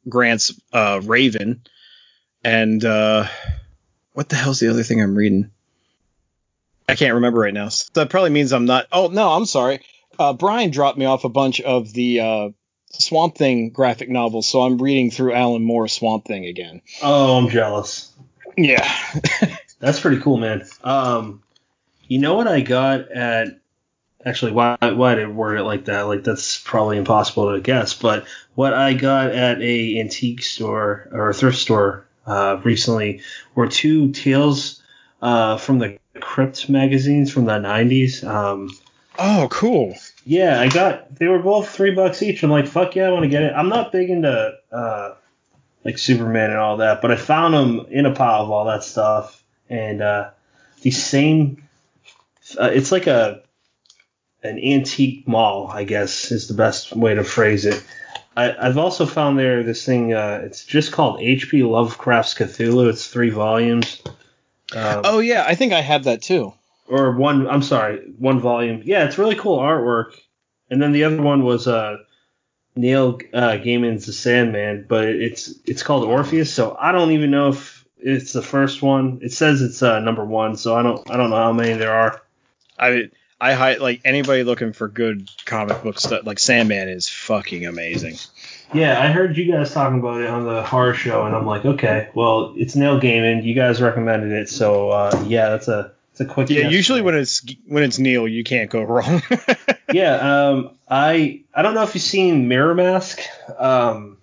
Grant's uh, Raven, and uh, what the hell's the other thing I'm reading? I can't remember right now. So that probably means I'm not. Oh no, I'm sorry. Uh, Brian dropped me off a bunch of the uh, Swamp Thing graphic novels, so I'm reading through Alan Moore's Swamp Thing again. Oh, I'm jealous. Yeah, that's pretty cool, man. Um, you know what I got at actually why why did word it like that? Like that's probably impossible to guess. But what I got at a antique store or a thrift store uh, recently were two tales uh, from the Crypt magazines from the 90s. Um, oh, cool. Yeah, I got. They were both three bucks each. I'm like, fuck yeah, I want to get it. I'm not big into uh, like Superman and all that, but I found them in a pile of all that stuff, and uh, these same. Uh, it's like a an antique mall, I guess is the best way to phrase it. I, have also found there this thing. Uh, it's just called H.P. Lovecraft's Cthulhu. It's three volumes. Um, oh yeah, I think I have that too. Or one. I'm sorry, one volume. Yeah, it's really cool artwork. And then the other one was uh, Neil uh, Gaiman's The Sandman, but it's it's called Orpheus. So I don't even know if it's the first one. It says it's uh, number one, so I don't I don't know how many there are. I I like anybody looking for good comic book stuff. Like Sandman is fucking amazing. Yeah, I heard you guys talking about it on the horror show, and I'm like, okay, well, it's Neil Gaiman. You guys recommended it, so uh, yeah, that's a it's a quick. Yeah, usually when it's when it's Neil, you can't go wrong. yeah, um, I I don't know if you've seen Mirror Mask. Um,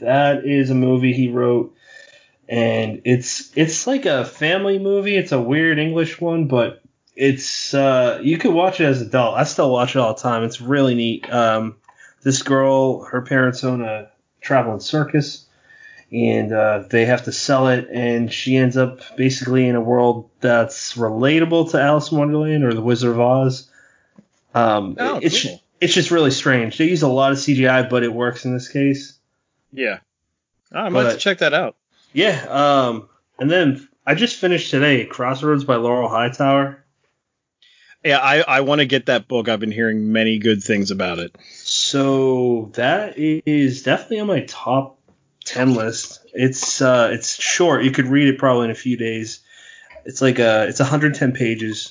that is a movie he wrote, and it's it's like a family movie. It's a weird English one, but it's uh, you could watch it as an adult. I still watch it all the time. It's really neat. Um, this girl, her parents own a traveling circus, and uh, they have to sell it, and she ends up basically in a world that's relatable to Alice in Wonderland or The Wizard of Oz. Um, oh, it's cool. it's just really strange. They use a lot of CGI, but it works in this case. Yeah, oh, I might have to check that out. Yeah, um, and then I just finished today Crossroads by Laurel Hightower. Yeah, I, I want to get that book. I've been hearing many good things about it. So that is definitely on my top ten list. It's uh it's short. You could read it probably in a few days. It's like a it's 110 pages.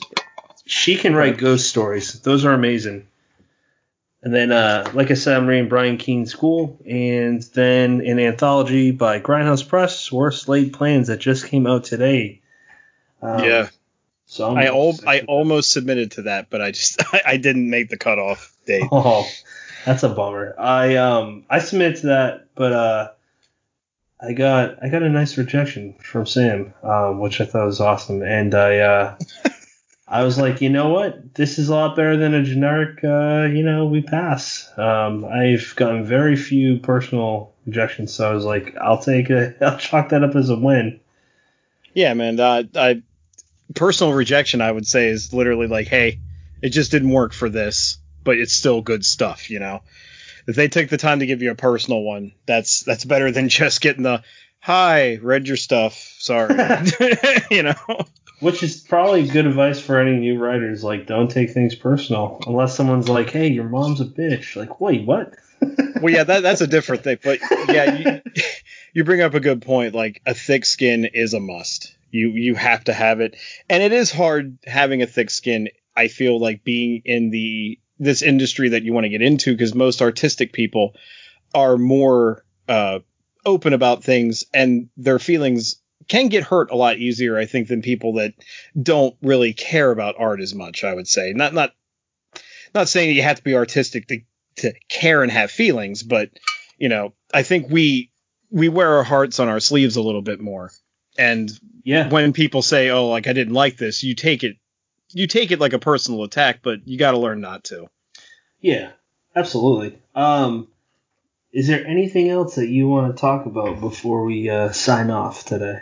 She can write ghost stories. Those are amazing. And then, uh, like I said, I'm reading Brian Keene School, and then an anthology by Grindhouse Press, Worst Laid Plans, that just came out today. Um, yeah, so I al- I almost submitted to that, but I just I, didn't make the cutoff date. Oh, that's a bummer. I um I submitted to that, but uh I got I got a nice rejection from Sam, um, which I thought was awesome, and I uh I was like, you know what, this is a lot better than a generic, uh, you know, we pass. Um, I've gotten very few personal rejections, so I was like, I'll take it, I'll chalk that up as a win. Yeah, man. Uh, I personal rejection, I would say, is literally like, hey, it just didn't work for this, but it's still good stuff, you know. If they take the time to give you a personal one, that's that's better than just getting the hi, read your stuff, sorry, you know. Which is probably good advice for any new writers. Like, don't take things personal unless someone's like, "Hey, your mom's a bitch." Like, wait, what? well, yeah, that, that's a different thing. But yeah, you, you bring up a good point. Like, a thick skin is a must. You you have to have it, and it is hard having a thick skin. I feel like being in the this industry that you want to get into because most artistic people are more uh, open about things, and their feelings can get hurt a lot easier, I think, than people that don't really care about art as much. I would say not not not saying you have to be artistic to to care and have feelings, but you know, I think we we wear our hearts on our sleeves a little bit more. And yeah, when people say, "Oh, like I didn't like this," you take it you take it like a personal attack, but you got to learn not to. Yeah, absolutely. Um, is there anything else that you want to talk about before we uh, sign off today?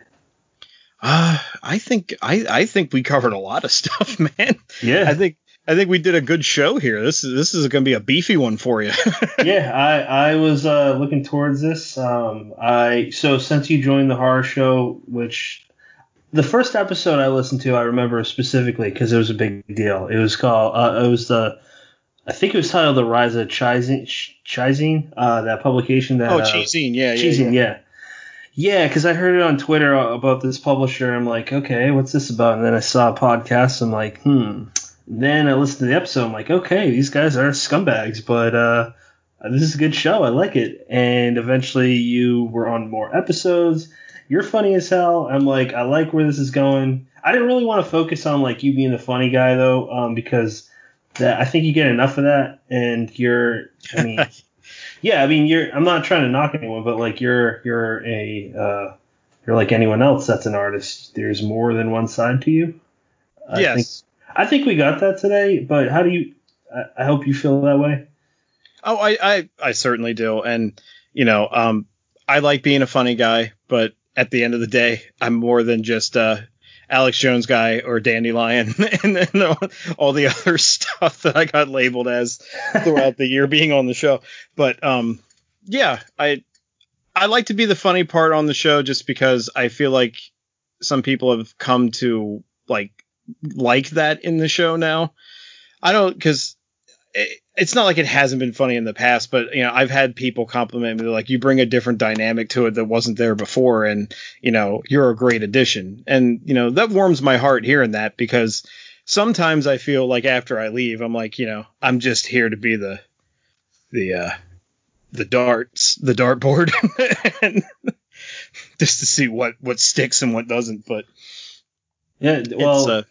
Uh, I think I, I think we covered a lot of stuff, man. Yeah. I think I think we did a good show here. This is this is going to be a beefy one for you. yeah, I I was uh, looking towards this. Um, I so since you joined the horror show, which the first episode I listened to, I remember specifically because it was a big deal. It was called uh, it was the I think it was titled The Rise of Chizine, uh, that publication that. Oh, uh, yeah, yeah, Chizine, yeah. yeah. Yeah, because I heard it on Twitter about this publisher. I'm like, okay, what's this about? And then I saw a podcast. I'm like, hmm. Then I listened to the episode. I'm like, okay, these guys are scumbags, but uh, this is a good show. I like it. And eventually, you were on more episodes. You're funny as hell. I'm like, I like where this is going. I didn't really want to focus on like you being the funny guy though, um, because that I think you get enough of that, and you're. I mean, yeah, I mean, you're. I'm not trying to knock anyone, but like you're you're a uh, you're like anyone else that's an artist. There's more than one side to you. I yes. Think, I think we got that today, but how do you? I, I hope you feel that way. Oh, I, I I certainly do, and you know, um, I like being a funny guy, but at the end of the day, I'm more than just uh Alex Jones guy or Dandelion and then all the other stuff that I got labeled as throughout the year being on the show. But um, yeah, I I like to be the funny part on the show just because I feel like some people have come to like like that in the show now. I don't because it, it's not like it hasn't been funny in the past, but you know, I've had people compliment me like you bring a different dynamic to it that wasn't there before, and you know, you're a great addition, and you know that warms my heart hearing that because sometimes I feel like after I leave, I'm like, you know, I'm just here to be the the uh the darts the dartboard and just to see what what sticks and what doesn't but yeah well uh,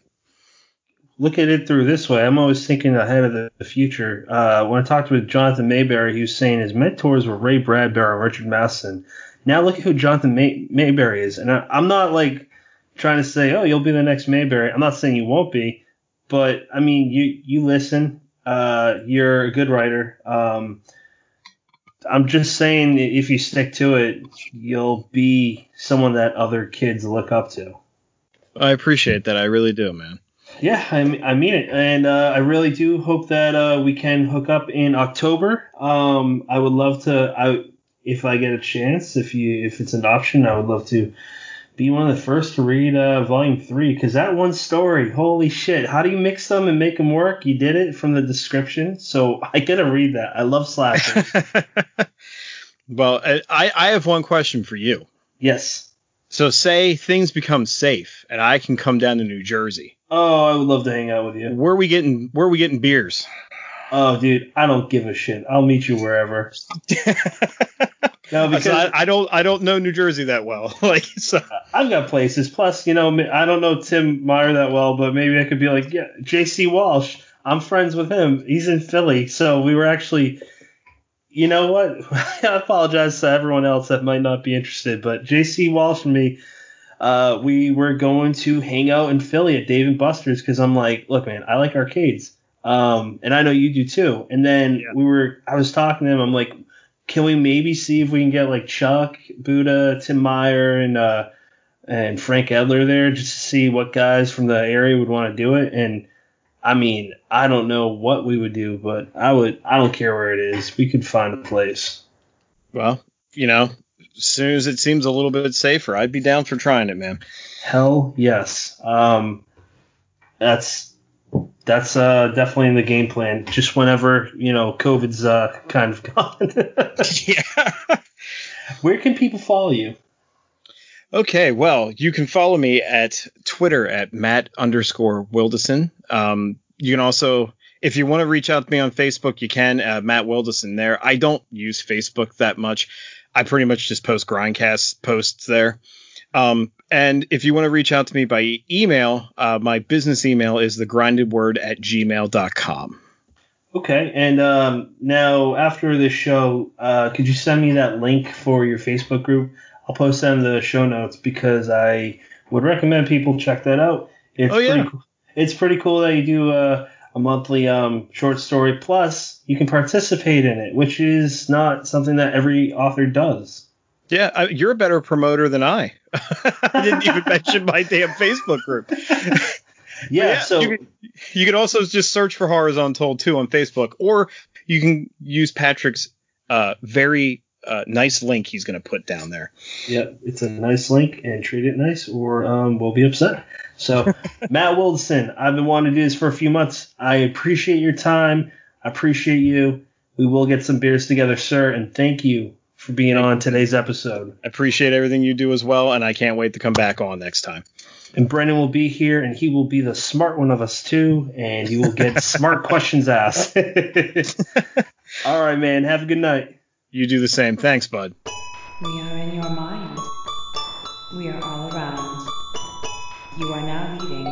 look at it through this way. I'm always thinking ahead of the, the future. Uh, when I talked with Jonathan Maberry, he was saying his mentors were Ray Bradbury and Richard Matheson. Now look at who Jonathan May- Maberry is. And I, I'm not like trying to say, oh, you'll be the next Maberry. I'm not saying you won't be, but I mean, you you listen. Uh, you're a good writer. Um, I'm just saying, if you stick to it, you'll be someone that other kids look up to. I appreciate that. I really do, man. Yeah, I, I mean it, and uh, I really do hope that uh, we can hook up in October. Um, I would love to. I if I get a chance, if you if it's an option, I would love to be one of the first to read uh, Volume Three because that one story, holy shit! How do you mix them and make them work? You did it from the description, so I gotta read that. I love slashers. well, I I have one question for you. Yes. So say things become safe and I can come down to New Jersey. Oh, I would love to hang out with you. Where are we getting where are we getting beers? Oh, dude, I don't give a shit. I'll meet you wherever. no, because I, I, don't I don't know New Jersey that well. like so. I've got places. Plus, you know, I don't know Tim Meyer that well, but maybe I could be like, yeah, J.C. Walsh. I'm friends with him. He's in Philly, so we were actually. You know what? I apologize to everyone else that might not be interested, but J.C. Walsh and me, uh, we were going to hang out in Philly at Dave and Buster's because I'm like, look, man, I like arcades. Um, and I know you do too. And then yeah. we were, I was talking to him. I'm like, can we maybe see if we can get like Chuck, Buda, Tim Meyer, and uh, and Frank Edler there just to see what guys from the area would want to do it. And I mean, I don't know what we would do, but I would. I don't care where it is. We could find a place. Well, you know, as soon as it seems a little bit safer, I'd be down for trying it, man. Hell yes. Um, that's that's uh, definitely in the game plan. Just whenever you know COVID's uh, kind of gone. yeah. Where can people follow you? Okay, well, you can follow me at Twitter at Matt underscore Wildasin. Um, you can also, if you want to reach out to me on Facebook, you can, uh, Matt Wildasin there. I don't use Facebook that much. I pretty much just post grindcast posts there. Um, and if you want to reach out to me by email, uh, my business email is thegrindedword at gmail.com. Okay, and um, now after this show, uh, could you send me that link for your Facebook group? I'll post that in the show notes because I would recommend people check that out. It's oh, yeah. Pretty, it's pretty cool that you do a, a monthly um, short story. Plus, you can participate in it, which is not something that every author does. Yeah, I, you're a better promoter than I. I didn't even mention my damn Facebook group. yeah, yeah, so you can, you can, also just search for Untold too on Facebook, or you can use Patrick's uh, very uh, nice link he's going to put down there. Yep, it's a nice link, and treat it nice, or um, we'll be upset. So, Matt Wildasin, I've been wanting to do this for a few months. I appreciate your time. I appreciate you. We will get some beers together, sir, and thank you for being on today's episode. I appreciate everything you do as well, and I can't wait to come back on next time. And Brennan will be here, and he will be the smart one of us too, and he will get smart questions asked. All right, man. Have a good night. You do the same. Thanks, bud. We are in your mind. We are all around. You are now leaving